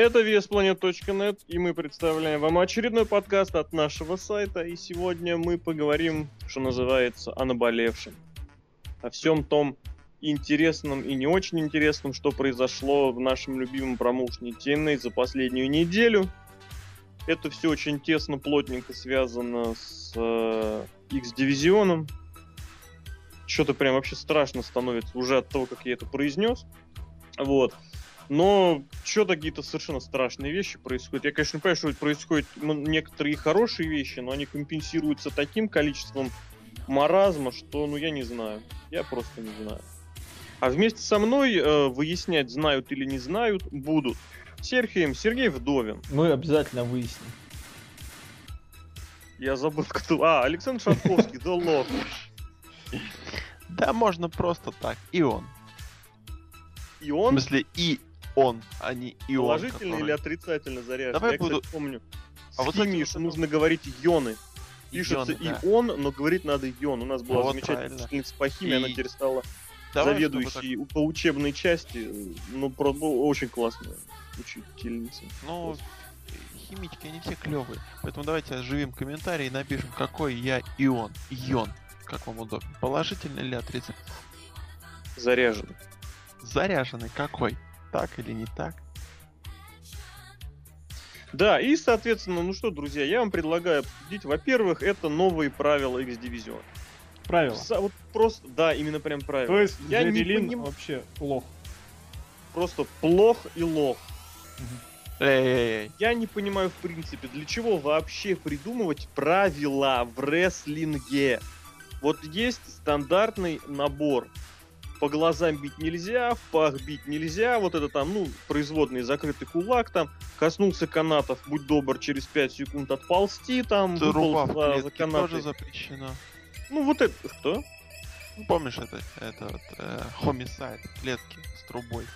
Это VSPlanet.net, и мы представляем вам очередной подкаст от нашего сайта. И сегодня мы поговорим, что называется, о наболевшем. О всем том интересном и не очень интересном, что произошло в нашем любимом промоушне TNA за последнюю неделю. Это все очень тесно, плотненько связано с э, X-дивизионом. Что-то прям вообще страшно становится уже от того, как я это произнес. Вот. Но что-то какие-то совершенно страшные вещи происходят. Я, конечно, понимаю, что происходят некоторые хорошие вещи, но они компенсируются таким количеством маразма, что, ну, я не знаю. Я просто не знаю. А вместе со мной э, выяснять, знают или не знают, будут Сергеем Сергей Вдовин. Мы обязательно выясним. Я забыл, кто... А, Александр Шатковский, да лох. Да, можно просто так. И он. И он? В смысле, и он, а не и он. Положительно или отрицательно заряжен? Давай Я, буду... кстати, помню. А вот химии, что нужно говорить ионы. Пишется Ионы, и он, но говорить надо ион. У нас была Вот замечательная учительница по химии, И она теперь стала Давай, заведующей по учебной части. Ну, про- ну, очень классная учительница. так- Ну, химички, они все клевые. Поэтому давайте оживим комментарий и напишем, какой я ион. Ион. Как вам удобно. Положительный или отрицательный? Заряженный. Заряженный какой? Так или не так? Да, и, соответственно, ну что, друзья, я вам предлагаю обсудить. Во-первых, это новые правила. Правило. Са- Вот просто, да, именно прям правила. То есть я не поним- вообще лох. Просто плох и лох. Эй-эй-эй. Я не понимаю, в принципе, для чего вообще придумывать правила в рестлинге. Вот есть стандартный набор. По глазам бить нельзя, в пах бить нельзя, вот это там, ну, производный закрытый кулак там, коснулся канатов, будь добр, через 5 секунд отползти там, Труба выполз в за, канаты. тоже запрещена. Ну, вот это, что? Ну, помнишь это, это вот, э, homicide, клетки с трубой.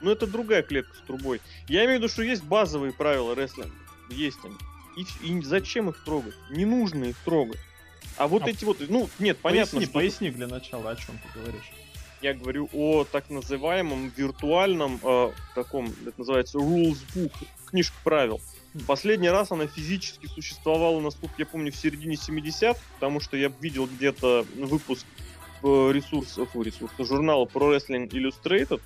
Ну, это другая клетка с трубой. Я имею в виду, что есть базовые правила рестлинга. Есть они. И, и зачем их трогать? Не нужно их трогать. А вот А эти вот, ну, нет, понятно, поясни, что поясни для начала, о чем ты говоришь. Я говорю о так называемом виртуальном э, таком, это называется rules book, книжка правил. Последний раз она физически существовала, насколько я помню, в середине 70 потому что я видел где-то выпуск э, ресурсов, фу, ресурса журнала Pro Wrestling Illustrated,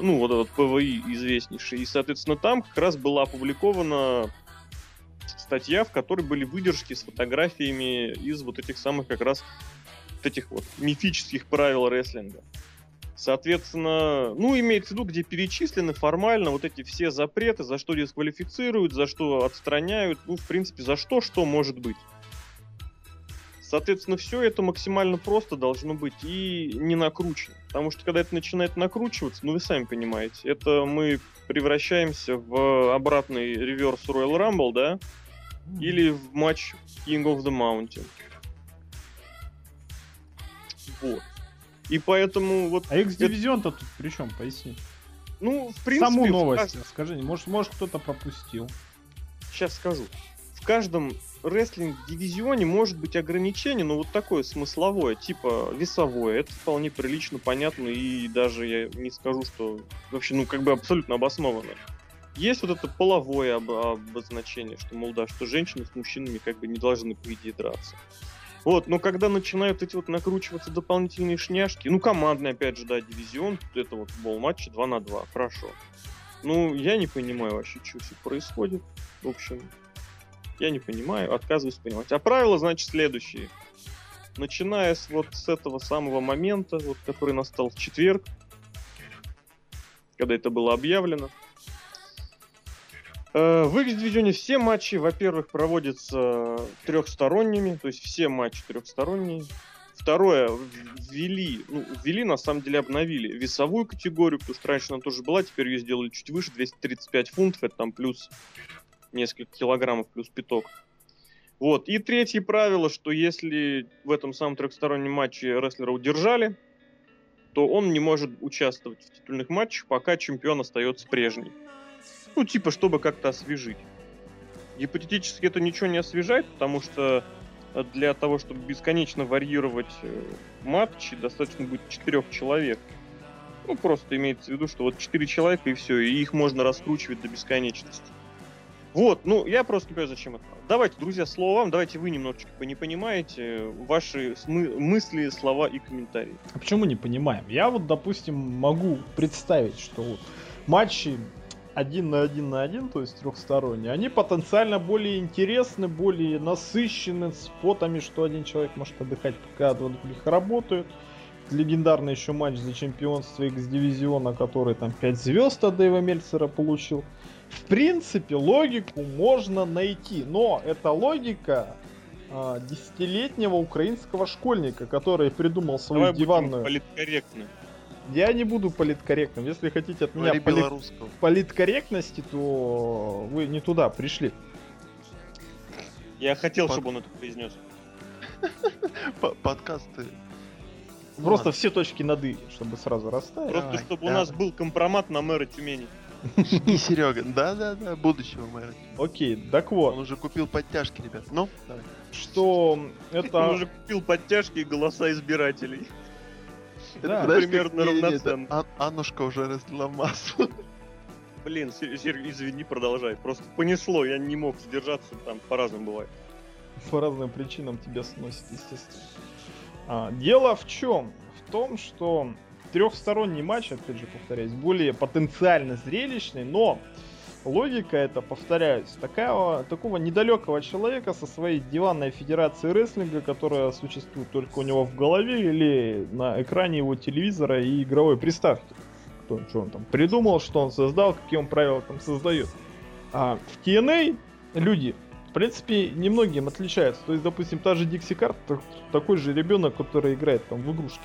ну, вот этот ПВИ известнейший, и, соответственно, там как раз была опубликована статья, в которой были выдержки с фотографиями из вот этих самых как раз вот этих вот мифических правил рестлинга. Соответственно, ну, имеется в виду, где перечислены формально вот эти все запреты, за что дисквалифицируют, за что отстраняют, ну, в принципе, за что, что может быть. Соответственно, все это максимально просто должно быть и не накручено. Потому что когда это начинает накручиваться, ну вы сами понимаете, это мы превращаемся в обратный реверс Royal Rumble, да? Или в матч King of the Mountain. Вот. И поэтому вот... А X-дивизион-то тут при чем? Поясни. Ну, в принципе... Саму новость кажд- скажи. Может, может кто-то пропустил. Сейчас скажу. В каждом рестлинг-дивизионе может быть ограничение, но вот такое смысловое, типа весовое. Это вполне прилично, понятно, и даже я не скажу, что вообще, ну, как бы абсолютно обоснованно. Есть вот это половое об- обозначение, что, мол, да, что женщины с мужчинами как бы не должны, по идее, драться. Вот, но когда начинают эти вот накручиваться дополнительные шняшки, ну, командный, опять же, да, дивизион, это вот футбол матча 2 на 2, хорошо. Ну, я не понимаю вообще, что все происходит. В общем, я не понимаю, отказываюсь понимать. А правила, значит, следующие. Начиная с вот с этого самого момента, вот, который настал в четверг, когда это было объявлено, э, в X-дивизионе все матчи, во-первых, проводятся трехсторонними, то есть все матчи трехсторонние. Второе, ввели, ну, ввели, на самом деле обновили весовую категорию, потому что раньше она тоже была, теперь ее сделали чуть выше, 235 фунтов, это там плюс несколько килограммов, плюс пяток. Вот. И третье правило, что если в этом самом трехстороннем матче рестлера удержали, то он не может участвовать в титульных матчах, пока чемпион остается прежний. Ну, типа, чтобы как-то освежить. Гипотетически это ничего не освежает, потому что э, для того, чтобы бесконечно варьировать э, матчи, достаточно будет четырех человек. Ну, просто имеется в виду, что вот четыре человека и все, и их можно раскручивать до бесконечности. Вот, ну, я просто не понимаю, зачем это. Давайте, друзья, слово вам, давайте вы немножечко не понимаете ваши смы- мысли, слова и комментарии. А почему не понимаем? Я вот, допустим, могу представить, что матчи один на один на один, то есть трехсторонние, они потенциально более интересны, более насыщены спотами, что один человек может отдыхать, пока два других работают. Легендарный еще матч за чемпионство X-дивизиона, который там 5 звезд от Дэйва Мельцера получил. В принципе, логику можно найти, но эта логика а, десятилетнего украинского школьника, который придумал свою Давай будем диванную... политкорректны. Я не буду политкорректным. Если хотите от меня Говори поли- белорусского. политкорректности, то вы не туда пришли. Я хотел, Под- чтобы он это произнес. Подкасты. Просто все точки над «и», чтобы сразу расставить. Просто чтобы у нас был компромат на мэра Тюмени. И Серега. Да-да-да, будущего мэра. Окей, так Он вот, уже купил подтяжки, ребят. Ну, давай. что Он это... уже купил подтяжки и голоса избирателей. Да. Это примерно равноценно. Ан- Аннушка уже разлила масло. Блин, Сер- Сер- извини, продолжай. Просто понесло, я не мог сдержаться, там по-разному бывает. по разным причинам тебя сносит, естественно. А, дело в чем? В том, что трехсторонний матч, опять же повторяюсь, более потенциально зрелищный, но логика это, повторяюсь, такого, такого недалекого человека со своей диванной федерацией рестлинга, которая существует только у него в голове или на экране его телевизора и игровой приставки. Кто, что он там придумал, что он создал, какие он правила там создает. А в TNA люди в принципе, немногим отличаются. То есть, допустим, та же Дикси Карт, так- такой же ребенок, который играет там в игрушки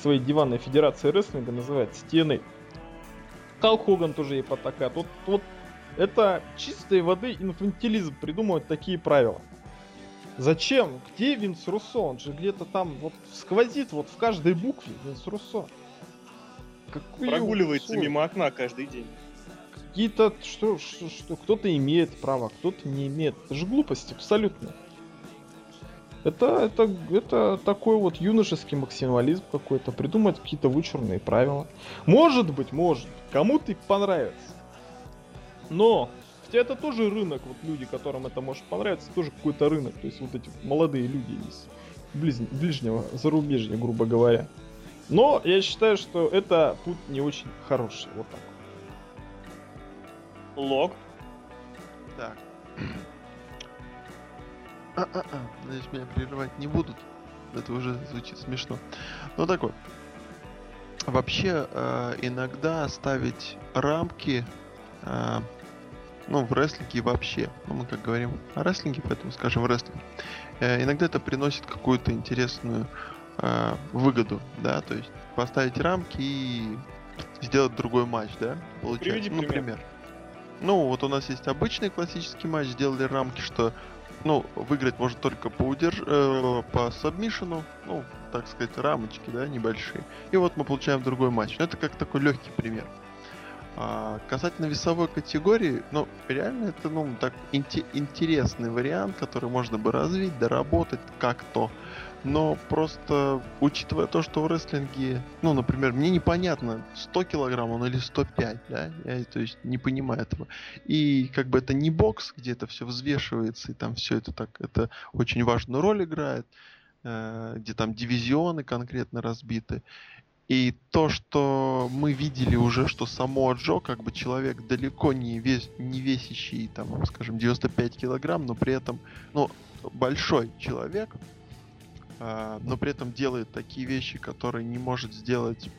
своей диванной федерации рестлинга, называется TNA. Халк Хоган тоже ей потакает. Вот, вот это чистой воды инфантилизм придумывать такие правила. Зачем? Где Винс Руссо? Он же где-то там вот сквозит вот в каждой букве Винс Руссо. Какой Прогуливается Руссо? мимо окна каждый день. Какие-то, что, что, что кто-то имеет право, кто-то не имеет. Это же глупость абсолютно. Это, это, это такой вот юношеский максимализм какой-то, придумать какие-то вычурные правила. Может быть, может, кому-то и понравится. Но, хотя это тоже рынок, вот люди, которым это может понравиться, тоже какой-то рынок. То есть вот эти молодые люди из близ- ближнего зарубежья, грубо говоря. Но я считаю, что это путь не очень хороший. Вот так. Лог. Так. А-а-а. Надеюсь, меня прерывать не будут. Это уже звучит смешно. Ну так вот. Вообще, э, иногда ставить рамки, э, ну, в рестлинге вообще, ну, мы как говорим о рестлинге, поэтому скажем рестлинг, э, иногда это приносит какую-то интересную э, выгоду, да, то есть поставить рамки и сделать другой матч, да, получается, Приведи ну, пример. пример. Ну, вот у нас есть обычный классический матч, сделали рамки, что, ну, выиграть можно только по удерж... э, по сабмишину, ну, так сказать, рамочки, да, небольшие. И вот мы получаем другой матч. Ну, это как такой легкий пример. А, касательно весовой категории, ну, реально это, ну, так, инте- интересный вариант, который можно бы развить, доработать как-то. Но просто, учитывая то, что в рестлинге, ну, например, мне непонятно, 100 килограмм он или 105, да, я, то есть, не понимаю этого. И как бы это не бокс, где это все взвешивается, и там все это так, это очень важную роль играет, э, где там дивизионы конкретно разбиты. И то, что мы видели уже, что само Джо, как бы человек далеко не, вес, не весящий, там, скажем, 95 килограмм, но при этом, ну, большой человек, а, но при этом делает такие вещи, которые не может сделать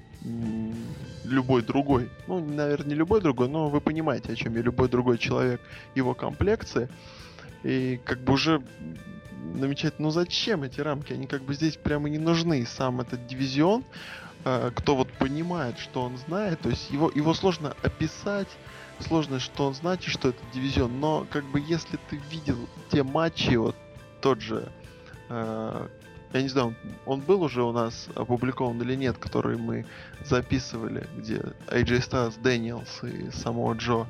любой другой. Ну, наверное, не любой другой, но вы понимаете, о чем я. Любой другой человек его комплекции. И как бы уже намечать, ну зачем эти рамки? Они как бы здесь прямо не нужны. Сам этот дивизион, кто вот понимает, что он знает, то есть его, его сложно описать, сложно, что он знает, и что это дивизион. Но как бы если ты видел те матчи, вот тот же э, я не знаю, он, был уже у нас опубликован или нет, который мы записывали, где AJ Styles, Дэниелс и самого Джо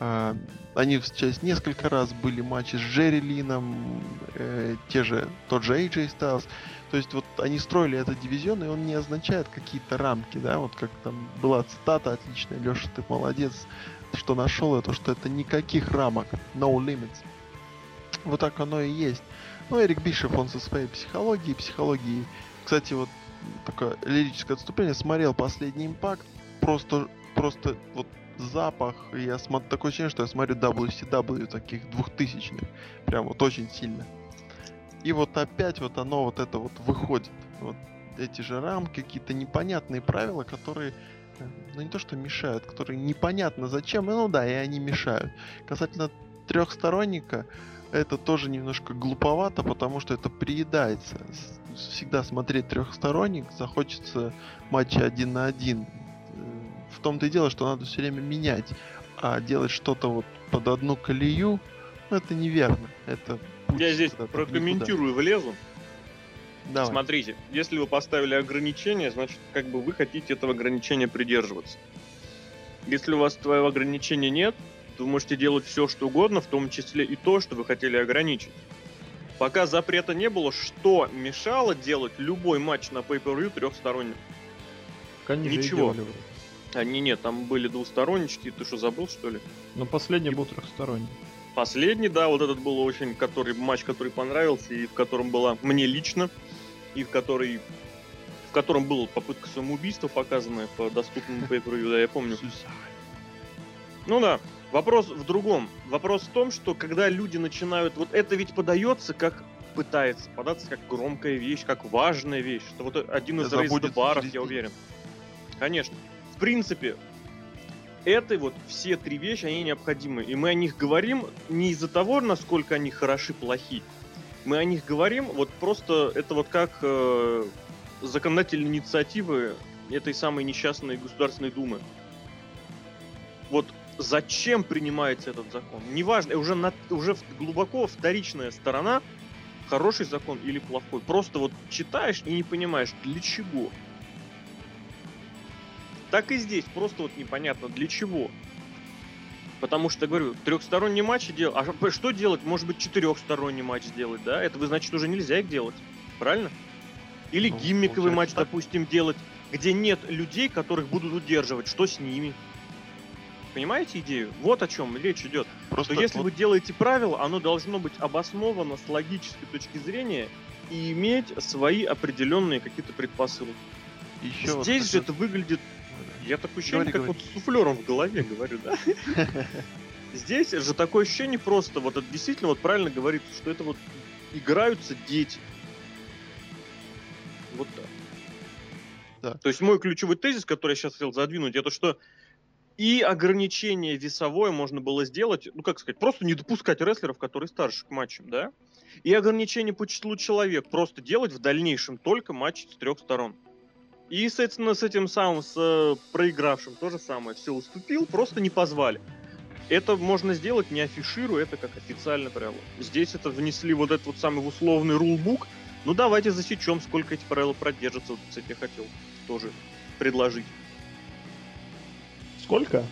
они сейчас несколько раз были матчи с Джерри Лином, э, те же, тот же AJ Styles. То есть вот они строили этот дивизион, и он не означает какие-то рамки, да, вот как там была цитата отличная, Леша, ты молодец, что нашел это, что это никаких рамок, no limits. Вот так оно и есть. Ну, Эрик Бишев, он со своей психологией, психологией. Кстати, вот такое лирическое отступление, смотрел последний импакт, просто, просто вот запах, я смотрю, такое ощущение, что я смотрю WCW таких двухтысячных, прям вот очень сильно. И вот опять вот оно вот это вот выходит. Вот эти же рамки, какие-то непонятные правила, которые э, ну не то что мешают, которые непонятно зачем, ну да, и они мешают. Касательно трехсторонника, это тоже немножко глуповато, потому что это приедается. Всегда смотреть трехсторонник, захочется матча один на один. В том-то и дело, что надо все время менять, а делать что-то вот под одну колею, ну это неверно. Это я здесь прокомментирую, влезу. Давай. Смотрите, если вы поставили ограничение, значит, как бы вы хотите этого ограничения придерживаться. Если у вас твоего ограничения нет, то вы можете делать все, что угодно, в том числе и то, что вы хотели ограничить. Пока запрета не было, что мешало делать любой матч на Pay-Per-View трехсторонним? Они Ничего. Делали, Они нет, там были двустороннички, ты что, забыл, что ли? Но последний был трехсторонний. Последний, да, вот этот был очень который матч, который понравился, и в котором была мне лично, и в который в котором была попытка самоубийства показанная по доступному pay да, я помню. Ну да, вопрос в другом. Вопрос в том, что когда люди начинают... Вот это ведь подается как пытается податься как громкая вещь, как важная вещь. Что вот один из рейсов баров, я уверен. Конечно. Принципе, это вот все три вещи, они необходимы. И мы о них говорим не из-за того, насколько они хороши, плохи. Мы о них говорим, вот просто это вот как э, законодательные инициативы этой самой несчастной Государственной Думы. Вот зачем принимается этот закон? Неважно, уже, на, уже глубоко вторичная сторона, хороший закон или плохой. Просто вот читаешь и не понимаешь, для чего. Так и здесь, просто вот непонятно для чего. Потому что, говорю, трехсторонний матч делать. А что делать? Может быть, четырехсторонний матч сделать, да? Это, значит, уже нельзя их делать. Правильно? Или ну, гиммиковый матч, так. допустим, делать, где нет людей, которых будут удерживать. Что с ними? Понимаете идею? Вот о чем речь идет. Просто что если вот... вы делаете правила, оно должно быть обосновано с логической точки зрения и иметь свои определенные какие-то предпосылки. Еще Здесь вот же это выглядит я такое ощущение, говори, как говори. вот суфлером в голове говорю, да? Здесь же такое ощущение просто, вот это действительно вот правильно говорит, что это вот играются дети. Вот так. Да. То есть мой ключевой тезис, который я сейчас хотел задвинуть, это что и ограничение весовое можно было сделать, ну как сказать, просто не допускать рестлеров, которые старше к матчам, да? И ограничение по числу человек просто делать в дальнейшем только матч с трех сторон. И, соответственно, с этим самым, с э, проигравшим то же самое. Все уступил, просто не позвали. Это можно сделать, не афишируя это как официальное правило. Здесь это внесли вот этот вот самый условный рулбук. Ну давайте засечем, сколько эти правила продержатся. Вот, кстати, я хотел тоже предложить. Сколько?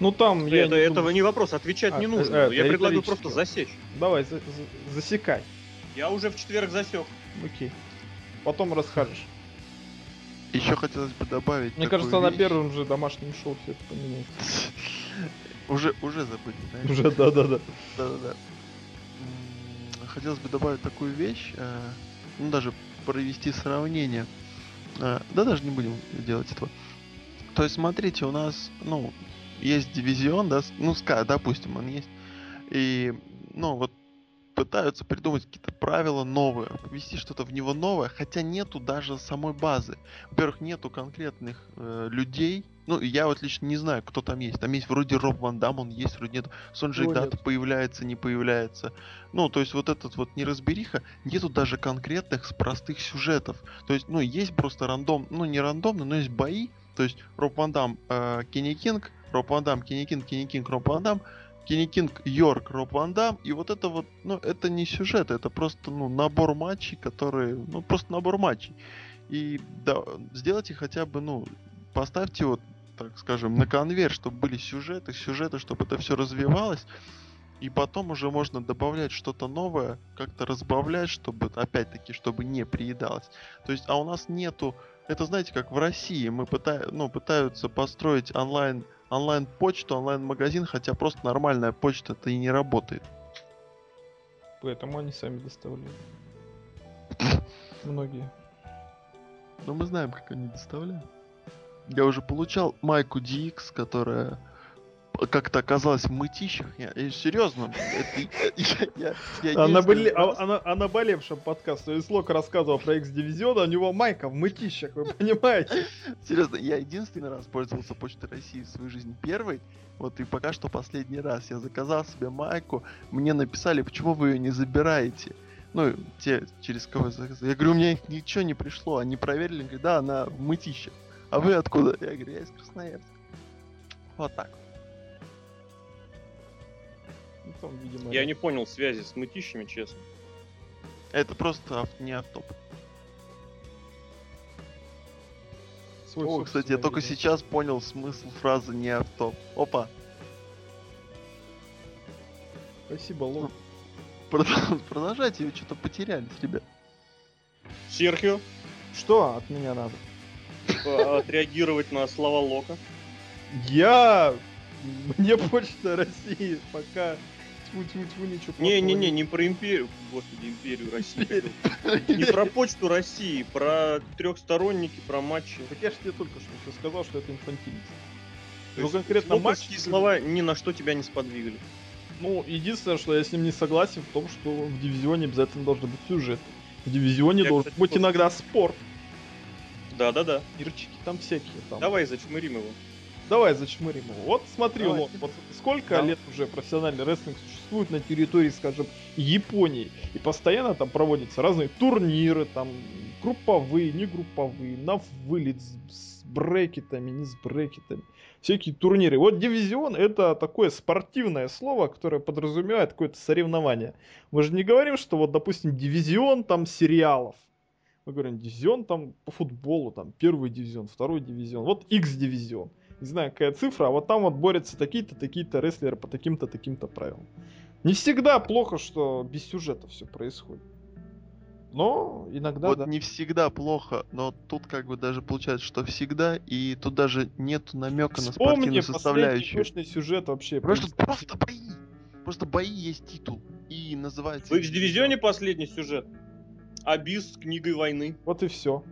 Ну там это, я не этого думаю... не вопрос, отвечать а, не нужно. Э, я предлагаю просто засечь. Давай, за, за, засекай. Я уже в четверг засек. Окей потом расскажешь. Еще хотелось бы добавить. Мне кажется, вещь. на первом же домашнем шоу все это поменяется. Уже, уже забыли, да? Уже, да, да, да. Да, да, да. Хотелось бы добавить такую вещь, э, ну даже провести сравнение. Э, да, даже не будем делать этого. То есть, смотрите, у нас, ну, есть дивизион, да, ну, ска, допустим, он есть. И, ну, вот пытаются придумать какие-то правила новые, ввести что-то в него новое, хотя нету даже самой базы. Во-первых, нету конкретных э, людей. Ну, я вот лично не знаю, кто там есть. Там есть вроде Роб Ван Дам, он есть, вроде нет. Сонджи ну, Дат появляется, не появляется. Ну, то есть вот этот вот неразбериха, нету даже конкретных с простых сюжетов. То есть, ну, есть просто рандом, ну, не рандомно, но есть бои. То есть Роб Ван Дам, э, Кенни Кинг, Роб Ван Дам, Кенни Кинг, Кенни Кинг, Роб Ван Дам, Кенни Кинг, Йорк, Роб Ван Дам, и вот это вот, ну, это не сюжет, это просто, ну, набор матчей, которые, ну, просто набор матчей. И да, сделайте хотя бы, ну, поставьте вот так скажем, на конвейер, чтобы были сюжеты, сюжеты, чтобы это все развивалось. И потом уже можно добавлять что-то новое, как-то разбавлять, чтобы, опять-таки, чтобы не приедалось. То есть, а у нас нету, это знаете, как в России, мы пытаем, ну, пытаются построить онлайн, онлайн-почту, онлайн-магазин, хотя просто нормальная почта-то и не работает. Поэтому они сами доставляют. Многие. Но мы знаем, как они доставляют. Я уже получал майку DX, которая как-то оказалась в мытищах. Я, я серьезно, это, я, я, я, а, на были, а, а, на, а на болевшем подкасте Слок рассказывал про X-дивизион, а у него майка в мытищах, вы понимаете? Серьезно, я единственный раз пользовался Почтой России в свою жизнь первый, вот и пока что последний раз. Я заказал себе майку, мне написали, почему вы ее не забираете. Ну, те, через кого я заказал. Я говорю, у меня ничего не пришло, они проверили, говорят, да, она в мытищах. А вы откуда? Я говорю, я из Красноярска. Вот так. Ну, там, видимо, я не понял связи с мытищами, честно. Это просто ав- не автоп. Свой О, кстати, я только сейчас понял смысл фразы не автоп. Опа. Спасибо, Лок. Продолжайте, вы что-то потерялись, ребят. Серхио. Что от меня надо? Э, отреагировать на слова Лока? Я... Мне почта России пока тьфу-тьфу-тьфу, ничего Не-не-не, не про империю, господи, империю России. Не про почту России, про трехсторонники, про матчи. Так я же тебе только что сказал, что это инфантильность. Ну конкретно матчи слова ни на что тебя не сподвигли. Ну, единственное, что я с ним не согласен в том, что в дивизионе обязательно должен быть сюжет. В дивизионе я, должен кстати, быть иногда спорт. Да-да-да. Ирчики там всякие. Там. Давай зачмырим его. Давай зачмырим его. Вот смотри, Лок, вот сколько да. лет уже профессиональный рестлинг существует на территории, скажем, Японии. И постоянно там проводятся разные турниры, там групповые, не групповые, на вылет с брекетами, не с брекетами. Всякие турниры. Вот дивизион это такое спортивное слово, которое подразумевает какое-то соревнование. Мы же не говорим, что вот, допустим, дивизион там сериалов мы говорим, дивизион там по футболу, там первый дивизион, второй дивизион, вот X дивизион. Не знаю, какая цифра, а вот там вот борются такие-то, такие-то рестлеры по таким-то, таким-то правилам. Не всегда плохо, что без сюжета все происходит. Но иногда вот да. не всегда плохо, но тут как бы даже получается, что всегда, и тут даже нет намека на спортивную составляющую. Вспомни сюжет вообще. Просто, просто бои. Просто бои есть титул. И называется... В X-дивизионе последний сюжет. Абис с книгой войны. Вот и все.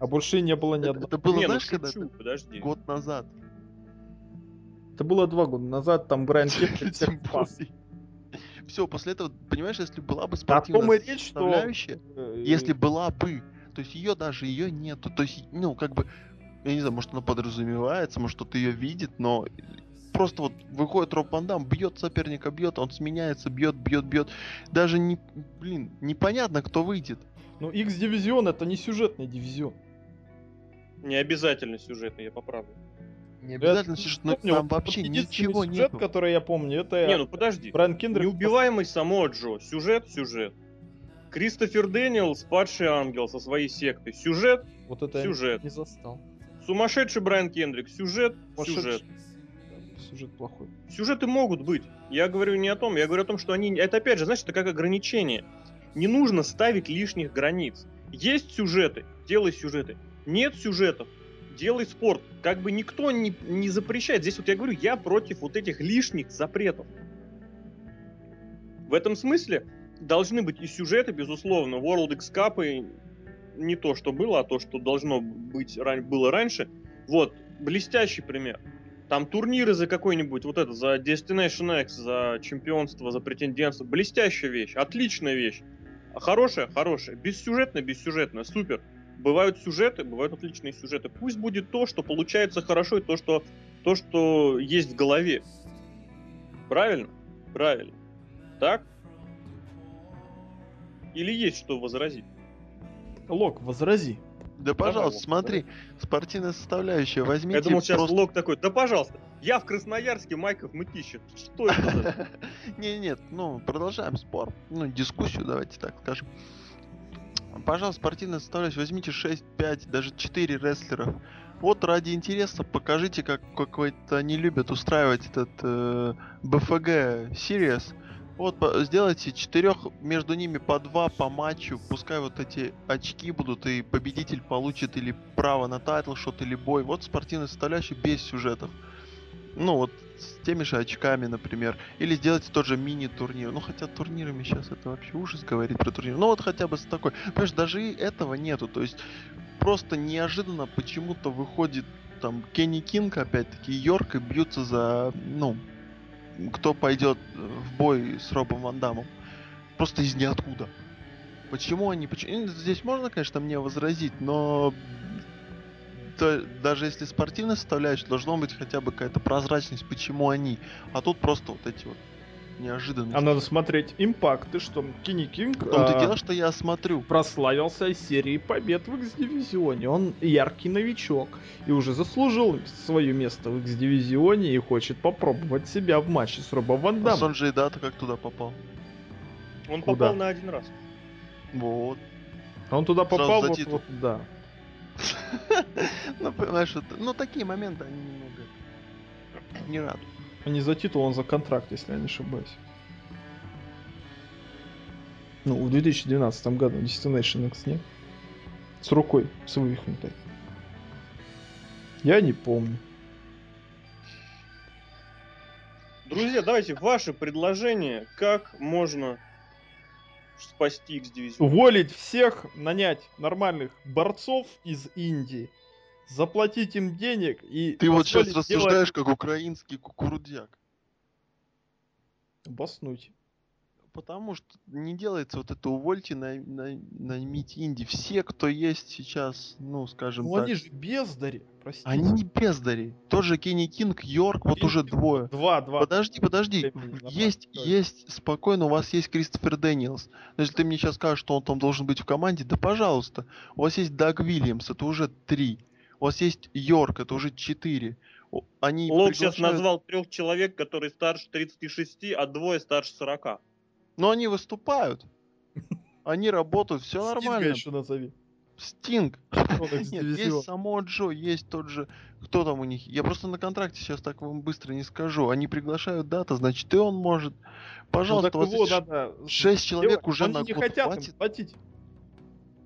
А больше не было ни одного. Это было, не, ну знаешь, ну, когда? Шучу, подожди. Год назад. Это было два года назад, там Брайан Все, после этого, понимаешь, если была бы спортивная речь, составляющая, что... если была бы, то есть ее даже ее нету, то есть, ну, как бы, я не знаю, может она подразумевается, может кто-то ее видит, но просто вот выходит Роб Ван Дам, бьет соперника, бьет, он сменяется, бьет, бьет, бьет. Даже не, блин, непонятно, кто выйдет. Ну, X-дивизион это не сюжетный дивизион. Не обязательно сюжетный, я поправлю. Не обязательно сюжет, но там вообще ничего сюжет, нету. который я помню, это... Не, ну подожди. Брайан Кендрик... Неубиваемый Самоа Джо. Сюжет, сюжет. Кристофер Дэниелс, падший ангел со своей сектой. Сюжет, вот это сюжет. не застал. Сумасшедший Брайан Кендрик. Сюжет, сюжет сюжет плохой. Сюжеты могут быть. Я говорю не о том, я говорю о том, что они... Это опять же, знаешь, это как ограничение. Не нужно ставить лишних границ. Есть сюжеты, делай сюжеты. Нет сюжетов, делай спорт. Как бы никто не, не запрещает. Здесь вот я говорю, я против вот этих лишних запретов. В этом смысле должны быть и сюжеты, безусловно. World X Cup не то, что было, а то, что должно быть было раньше. Вот, блестящий пример. Там турниры за какой-нибудь, вот это, за Destination X, за чемпионство, за претендентство. Блестящая вещь, отличная вещь. А хорошая, хорошая. Бессюжетная, бессюжетная, супер. Бывают сюжеты, бывают отличные сюжеты. Пусть будет то, что получается хорошо, и то, что, то, что есть в голове. Правильно? Правильно. Так? Или есть что возразить? Лок, возрази. Да пожалуйста, смотри, спортивная составляющая, возьмите. Я думал, сейчас просто... Лок такой, да пожалуйста, я в Красноярске, Майков Мытищев. Что это? Не, нет, ну, продолжаем спор. Ну, дискуссию, давайте так скажем. Пожалуйста, спортивная составляющая, возьмите 6, 5, даже 4 рестлера. Вот ради интереса покажите, как какой-то они любят устраивать этот э, BFG Series. Вот сделайте четырех между ними по два по матчу, пускай вот эти очки будут и победитель получит или право на title shot или бой. Вот спортивная составляющая без сюжетов. Ну вот с теми же очками, например. Или сделайте тот же мини-турнир. Ну хотя турнирами сейчас это вообще ужас говорить про турнир. Ну вот хотя бы с такой. Понимаешь, даже и этого нету. То есть просто неожиданно почему-то выходит там Кенни Кинг, опять-таки, Йорк и бьются за, ну, кто пойдет в бой с Робом Ван Дамом. Просто из ниоткуда. Почему они... Почему... Здесь можно, конечно, мне возразить, но то- даже если спортивная составляющая, должна быть хотя бы какая-то прозрачность, почему они. А тут просто вот эти вот неожиданности. А надо смотреть импакты, что Кенни Кинг В том-то а, дело, что я смотрю. прославился серией побед в X-дивизионе. Он яркий новичок и уже заслужил свое место в X-дивизионе и хочет попробовать себя в матче с Робом Ван А Дамом. Сонджи Дата как туда попал? Он Куда? попал на один раз. Вот. А Он туда Сразу попал, за вот, титул. вот, да. Ну, понимаешь, это- ну такие моменты, они немного не радуют. А не за титул, он за контракт, если я не ошибаюсь. Ну, в 2012 году Destination X нет. С рукой, с вывихнутой. Я не помню. Друзья, давайте ваше предложение, как можно спасти X-дивизион. Уволить всех, нанять нормальных борцов из Индии, заплатить им денег и... Ты вот сейчас делать- рассуждаешь как украинский кукурудзяк. Обоснуть. Потому что не делается вот это увольте, на, на, наймите инди. Все, кто есть сейчас, ну, скажем Ну так, они же бездари, простите. они не бездари. Тот же Кенни Кинг, Йорк, вот Кенни уже Кинг. двое. Два, два. Подожди, подожди. Есть, есть, спокойно, у вас есть Кристофер Дэниелс. Но если ты мне сейчас скажешь, что он там должен быть в команде, да пожалуйста. У вас есть Даг Вильямс, это уже три. У вас есть Йорк, это уже четыре. Они Лок сейчас приглашают- назвал трех человек, которые старше 36, а двое старше 40. Но они выступают. Они работают, все нормально. еще назови. Стинг. Нет, есть само Джо, есть тот же... Кто там у них? Я просто на контракте сейчас так вам быстро не скажу. Они приглашают дата, значит и он может. Ну, Пожалуйста, так у вас его есть ш- надо шесть человек уже на не год хотят хватит. платить.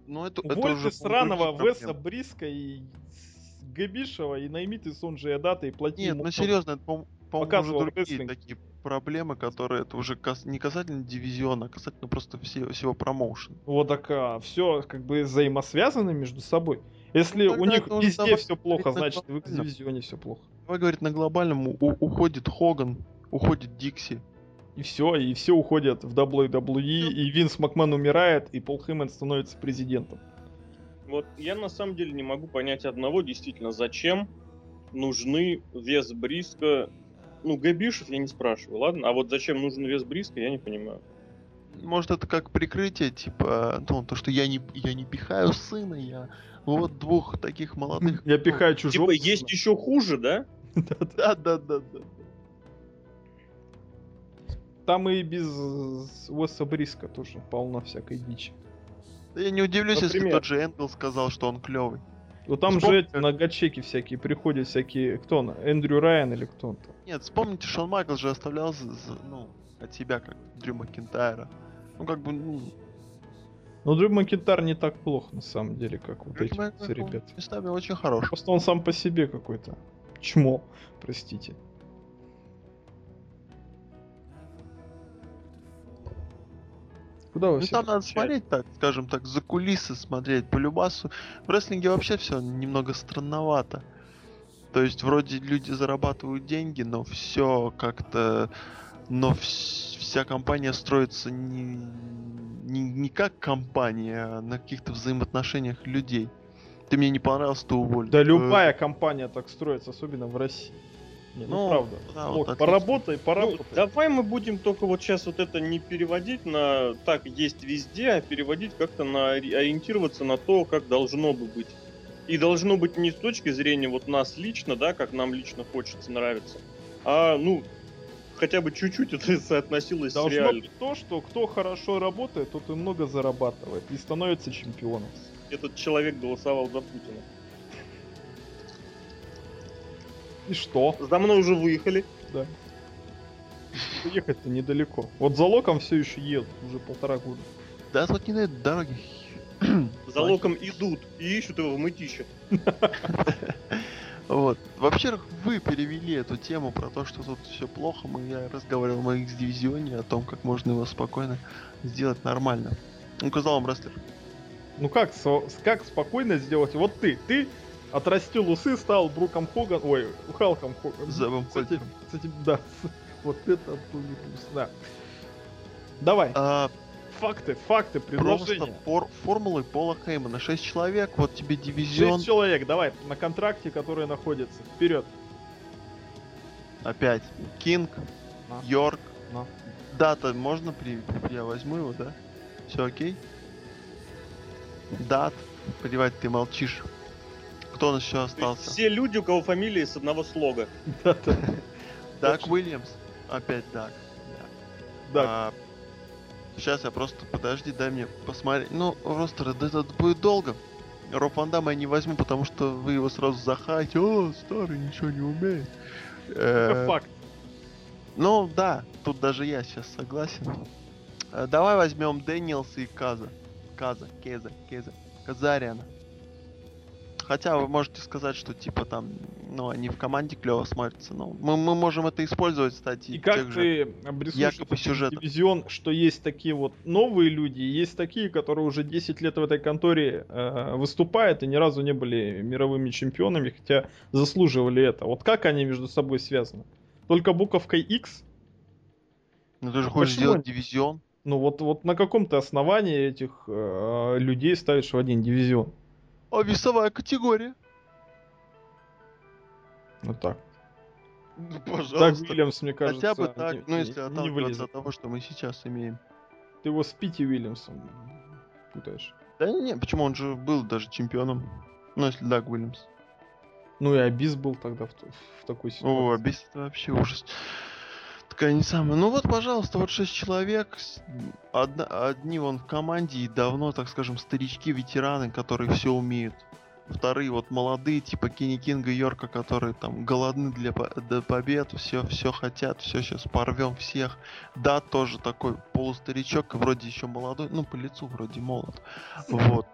Ну это, это уже сраного Веса. Бриска и Габишева и найми ты Сонджи Адата и плати Нет, ну серьезно, это, по- по-моему, уже другие такие проблемы, которые это уже кас- не касательно дивизиона, а касательно просто все- всего промоушена. Вот так все как бы взаимосвязаны между собой. Если Ну, у них везде давай все плохо, значит в глобальном. X-дивизионе все плохо. Давай говорить на глобальном, у- уходит Хоган, уходит Дикси. И все, и все уходят в WWE, и Винс Макмен умирает, и Пол Хейман становится президентом. Вот я на самом деле не могу понять одного, действительно, зачем нужны вес Бриска. Ну, Габишев я не спрашиваю, ладно? А вот зачем нужен вес Бриска, я не понимаю. Может это как прикрытие, типа, ну, то, что я не, я не пихаю сына, я вот двух таких молодых. Я пихаю чужого. Типа, есть еще хуже, да? Да, да, да, да. Там и без Уэса Бриска тоже полно всякой дичи. Да я не удивлюсь, если Например? тот же Энгл сказал, что он клевый. Ну там Вспомни, же эти многочеки всякие приходят, всякие. Кто он? Эндрю Райан или кто он там? Нет, вспомните, Шон Майклс же оставлял за- за- ну, от себя, как Дрю Макинтайра. Ну, как бы, ну, Ну, Дрю Макентар не так плохо, на самом деле, как вот Дрю эти вот Макинтайр, ребят. он местами очень хороший. Просто он сам по себе какой-то. Чмо, простите. Куда вы Ну, все там надо смотреть так, скажем так, за кулисы смотреть. По любасу. В рестлинге вообще все немного странновато. То есть, вроде люди зарабатывают деньги, но все как-то... Но вс- вся компания строится не, не, не как компания, а на каких-то взаимоотношениях людей. Ты мне не понравился, ты уволь. Да Э, любая компания так строится, особенно в России. Не, ну, Ну, правда. да, Вот, вот отлично. поработай, Ну, поработай. давай мы будем только вот сейчас вот это не переводить на так есть везде, а переводить как-то на ори- ориентироваться на то, как должно бы быть. И должно быть не с точки зрения вот нас лично, да, как нам лично хочется, нравится, а, ну, хотя бы чуть-чуть это соотносилось с Должно реальным. быть то, что кто хорошо работает, тот и много зарабатывает и становится чемпионом. Этот человек голосовал за Путина. И что? За мной уже выехали. Да. Ехать-то недалеко. Вот за локом все еще едут уже полтора года. Да тут не на этой дороге. За локом идут и ищут его в мытище. Вот. Во-первых, вы перевели эту тему про то, что тут все плохо. Мы, я разговаривал в X дивизионе о том, как можно его спокойно сделать нормально. Указал вам рестлер. Ну как, со- как спокойно сделать? Вот ты, ты отрастил усы, стал Бруком Хоган, ой, Халком Хоган. Зебом Кстати, кстати, да, вот это был не плюс, да. Давай, А, факты, факты, просто предложения. фор- формулы Пола Хеймана. 6 человек, вот тебе дивизион. Шесть человек, давай, на контракте, которые находятся. Вперед. Опять. Кинг, На. Йорк. На. Дата можно при... Я возьму его, да? Все окей? Дат. Плевать, ты молчишь. Кто нас еще остался? Все люди, у кого фамилии с одного слога. Дак. Уильямс. Опять Дак. Да. сейчас я просто, подожди, дай мне посмотреть. Ну, просто это будет долго. Роб Ван Дамма я не возьму, потому что вы его сразу захаете. О, старый ничего не умеет. Это Э, факт. Ну да, тут даже я сейчас согласен. Э, Давай возьмем Дэниелса и Каза. Каза, Кеза, Кеза. Казариана. Хотя вы можете сказать, что типа там, ну, они в команде клево смотрятся. Но мы, мы можем это использовать, кстати. И как ты обрисуешь дивизион, что есть такие вот новые люди, есть такие, которые уже 10 лет в этой конторе э, выступают и ни разу не были мировыми чемпионами, хотя заслуживали это. Вот как они между собой связаны? Только буковкой X? Ну ты же хочешь Почему сделать дивизион? Ну вот, вот на каком-то основании этих э, людей ставишь в один дивизион. А весовая категория? Вот так. Ну, Так, пожалуйста. Вильямс, мне кажется, Хотя бы так, не- ну не- если не вылезет. от того, что мы сейчас имеем. Ты его с Пити Уильямсом путаешь. Да не, почему он же был даже чемпионом? Ну, если Даг Уильямс. Ну и Абис был тогда в, в такой ситуации. О, бесит вообще ужас. Такая не самая. Ну вот, пожалуйста, вот шесть человек. одна- одни вон в команде и давно, так скажем, старички, ветераны, которые все умеют. Вторые вот молодые, типа Кенни Кинга и Йорка, которые там голодны для до побед, все, все хотят, все сейчас порвем всех. Да, тоже такой полустаричок, вроде еще молодой, ну по лицу вроде молод. Вот.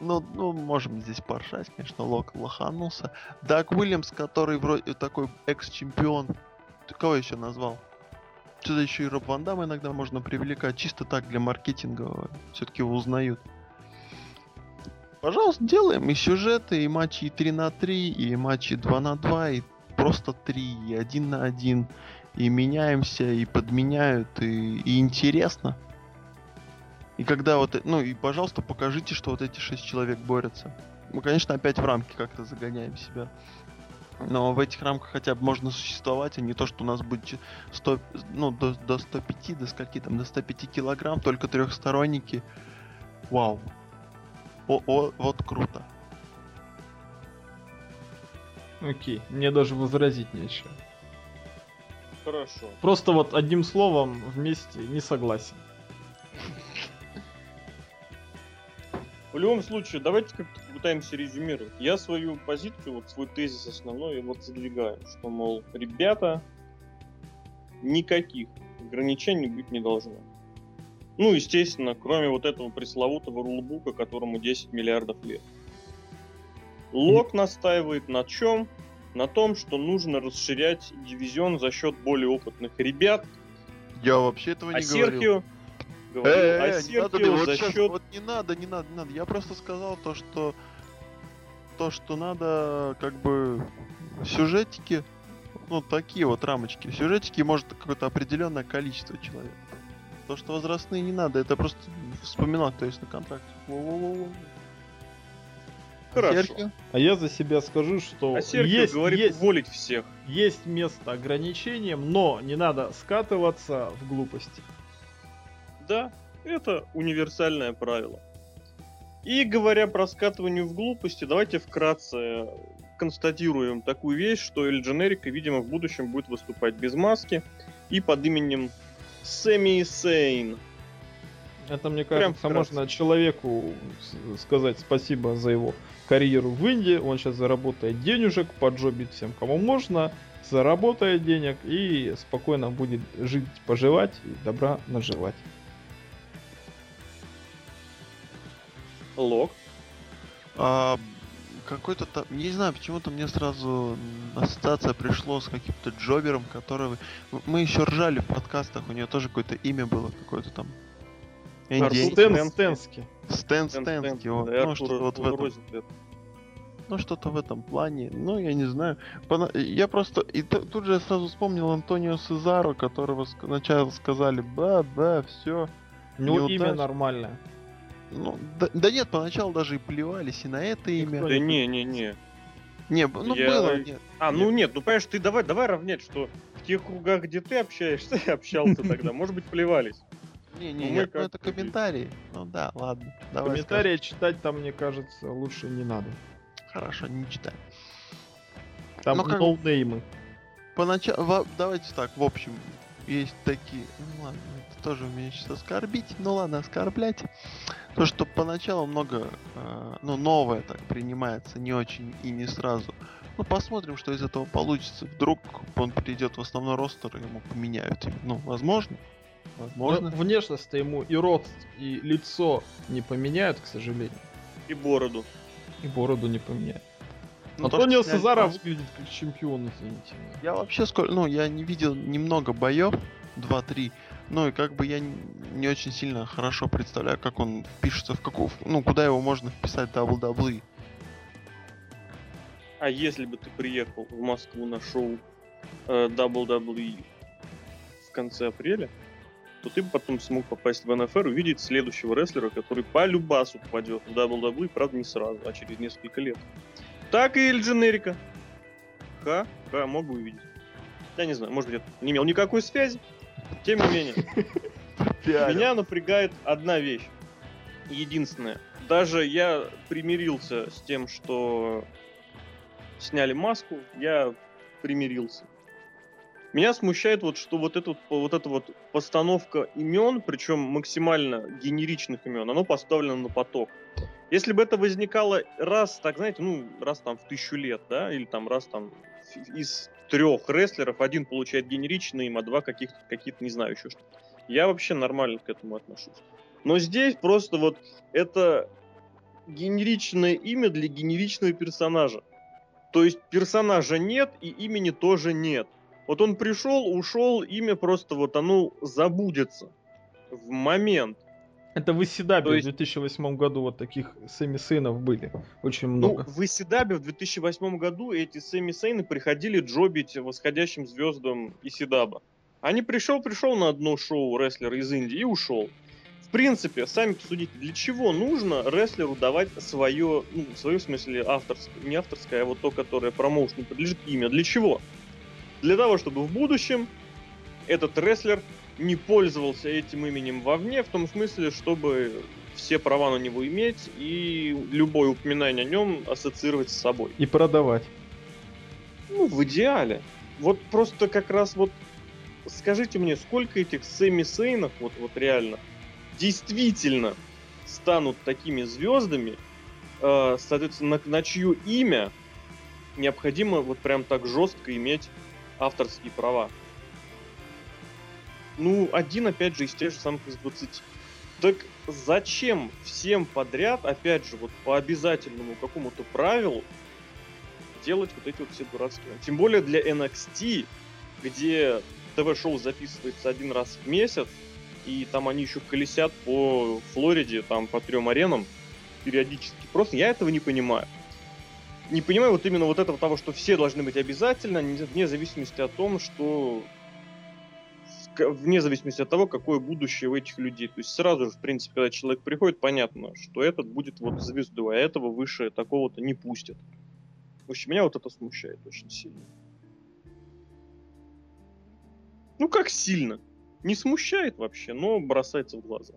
Ну, ну, можем здесь поршать, конечно, Лок лоханулся. Даг Уильямс, который вроде такой экс-чемпион. Кого еще назвал? Сюда еще и Роб Ван Дамма иногда можно привлекать, чисто так для маркетинга. Все-таки его узнают. Пожалуйста, делаем и сюжеты, и матчи и 3 на 3, и матчи 2 на 2, и просто 3, и 1 на 1. И меняемся, и подменяют, и, и интересно. И когда вот, ну и пожалуйста, покажите, что вот эти шесть человек борются. Мы, конечно, опять в рамки как-то загоняем себя. Но в этих рамках хотя бы можно существовать, а не то, что у нас будет че- 100, ну, до, до 105, до скольки там, до 105 килограмм, только трехсторонники. Вау. О, о, вот круто. Окей, мне даже возразить нечего. Хорошо. Просто вот одним словом вместе не согласен. В любом случае, давайте как-то попытаемся резюмировать. Я свою позицию, вот свой тезис основной, вот задвигаю, что, мол, ребята, никаких ограничений быть не должно. Ну, естественно, кроме вот этого пресловутого рулбука, которому 10 миллиардов лет. Лок настаивает на чем? На том, что нужно расширять дивизион за счет более опытных ребят. Я вообще этого А не. Серхио говорил Э, о э, не надо, вот за счет вот не надо, не надо, не надо. Я просто сказал то, что то, что надо, как бы сюжетики, ну такие вот рамочки. Сюжетики может какое-то определенное количество человек. То, что возрастные не надо, это просто вспоминал, кто есть на контракте. Во-во-во-во. Хорошо. Серхио? А я за себя скажу, что А Серхио есть, говорит есть, уволить всех. есть место ограничениям, но не надо скатываться в глупости. Да, это универсальное правило. И говоря про скатывание в глупости, давайте вкратце констатируем такую вещь, что Эль Дженерика, видимо, в будущем будет выступать без маски и под именем Сэмми Сейн. Это, мне кажется, можно человеку сказать спасибо за его карьеру в Индии. Он сейчас заработает денежек, поджобит всем, кому можно, заработает денег и спокойно будет жить, поживать и добра наживать. Лог. А, какой-то там, не знаю, почему-то мне сразу ассоциация пришло с каким-то джобером, которого мы еще ржали в подкастах, у нее тоже какое-то имя было, какое-то там. Стэн Стэнски. Стэн вот. Ну, что вот в этом. Ну, что-то в этом плане. Ну, я не знаю. Я просто... И тут же я сразу вспомнил Антонио Сезаро, которого сначала сказали, ба, ба, все. Ну, имя нормальное. Ну, да, да нет, поначалу даже и плевались и на это имя. Да не, не, не. Не, ну я... было, нет. А, ну нет, ну понимаешь, ты давай, давай равнять, что в тех кругах, где ты общаешься, и общался тогда, может быть, плевались. Не, не, ну, ну это комментарии. Ну да, ладно. Комментарии читать там, мне кажется, лучше не надо. Хорошо, не читаю. Там ноунеймы. Поначалу, давайте так, в общем, есть такие... Ну ладно, тоже умею сейчас оскорбить. Ну ладно, оскорблять. То, что поначалу много, э, ну, новое так принимается не очень и не сразу. Ну, посмотрим, что из этого получится. Вдруг он перейдет в основной ростер, и ему поменяют. Ну, возможно. Возможно. Но внешность-то ему и рост, и лицо не поменяют, к сожалению. И бороду. И бороду не поменяют. Ну, Антонио Сезара выглядит как чемпион, извините. Я вообще сколько, ну, я не видел немного боев, 2-3, ну и как бы я не очень сильно хорошо представляю, как он пишется в какую, ну, куда его можно вписать WWE. А если бы ты приехал в Москву на шоу э, WWE в конце апреля, то ты бы потом смог попасть в НФР и увидеть следующего рестлера, который по любасу попадет в WWE, правда не сразу, а через несколько лет. Так и Эль Дженерика. Ха, ха, мог бы увидеть. Я не знаю, может быть, это не имел никакой связи. Тем не менее, меня напрягает одна вещь. Единственная. Даже я примирился с тем, что сняли маску, я примирился. Меня смущает вот, что вот, это, вот эта вот постановка имен, причем максимально генеричных имен, оно поставлено на поток. Если бы это возникало раз, так знаете, ну, раз там в тысячу лет, да, или там раз там из трех рестлеров один получает генеричный им, а два каких-то, какие-то, не знаю еще что. Я вообще нормально к этому отношусь. Но здесь просто вот это генеричное имя для генеричного персонажа. То есть персонажа нет и имени тоже нет. Вот он пришел, ушел, имя просто вот оно забудется в момент. Это в Исидабе есть... в 2008 году вот таких семи-сейнов были. Очень ну, много. Ну, в Исидабе в 2008 году эти семи-сейны приходили джобить восходящим звездам Исидаба. Они пришел, пришел на одно шоу рестлер из Индии и ушел. В принципе, сами посудите, для чего нужно рестлеру давать свое, ну, в смысле авторское, не авторское, а вот то, которое промоушену подлежит имя. Для чего? Для того, чтобы в будущем этот рестлер не пользовался этим именем вовне, в том смысле, чтобы все права на него иметь и любое упоминание о нем ассоциировать с собой. И продавать. Ну, в идеале. Вот просто как раз вот скажите мне, сколько этих Сэмми Сейнов, вот, вот реально, действительно станут такими звездами, э, соответственно, на, на чье имя необходимо вот прям так жестко иметь авторские права. Ну, один, опять же, из тех же самых из 20. Так зачем всем подряд, опять же, вот по обязательному какому-то правилу делать вот эти вот все дурацкие? Тем более для NXT, где ТВ-шоу записывается один раз в месяц, и там они еще колесят по Флориде, там по трем аренам периодически. Просто я этого не понимаю не понимаю вот именно вот этого того, что все должны быть обязательно, вне зависимости от том, что вне зависимости от того, какое будущее у этих людей. То есть сразу же, в принципе, когда человек приходит, понятно, что этот будет вот звездой, а этого выше такого-то не пустят. В общем, меня вот это смущает очень сильно. Ну как сильно? Не смущает вообще, но бросается в глаза.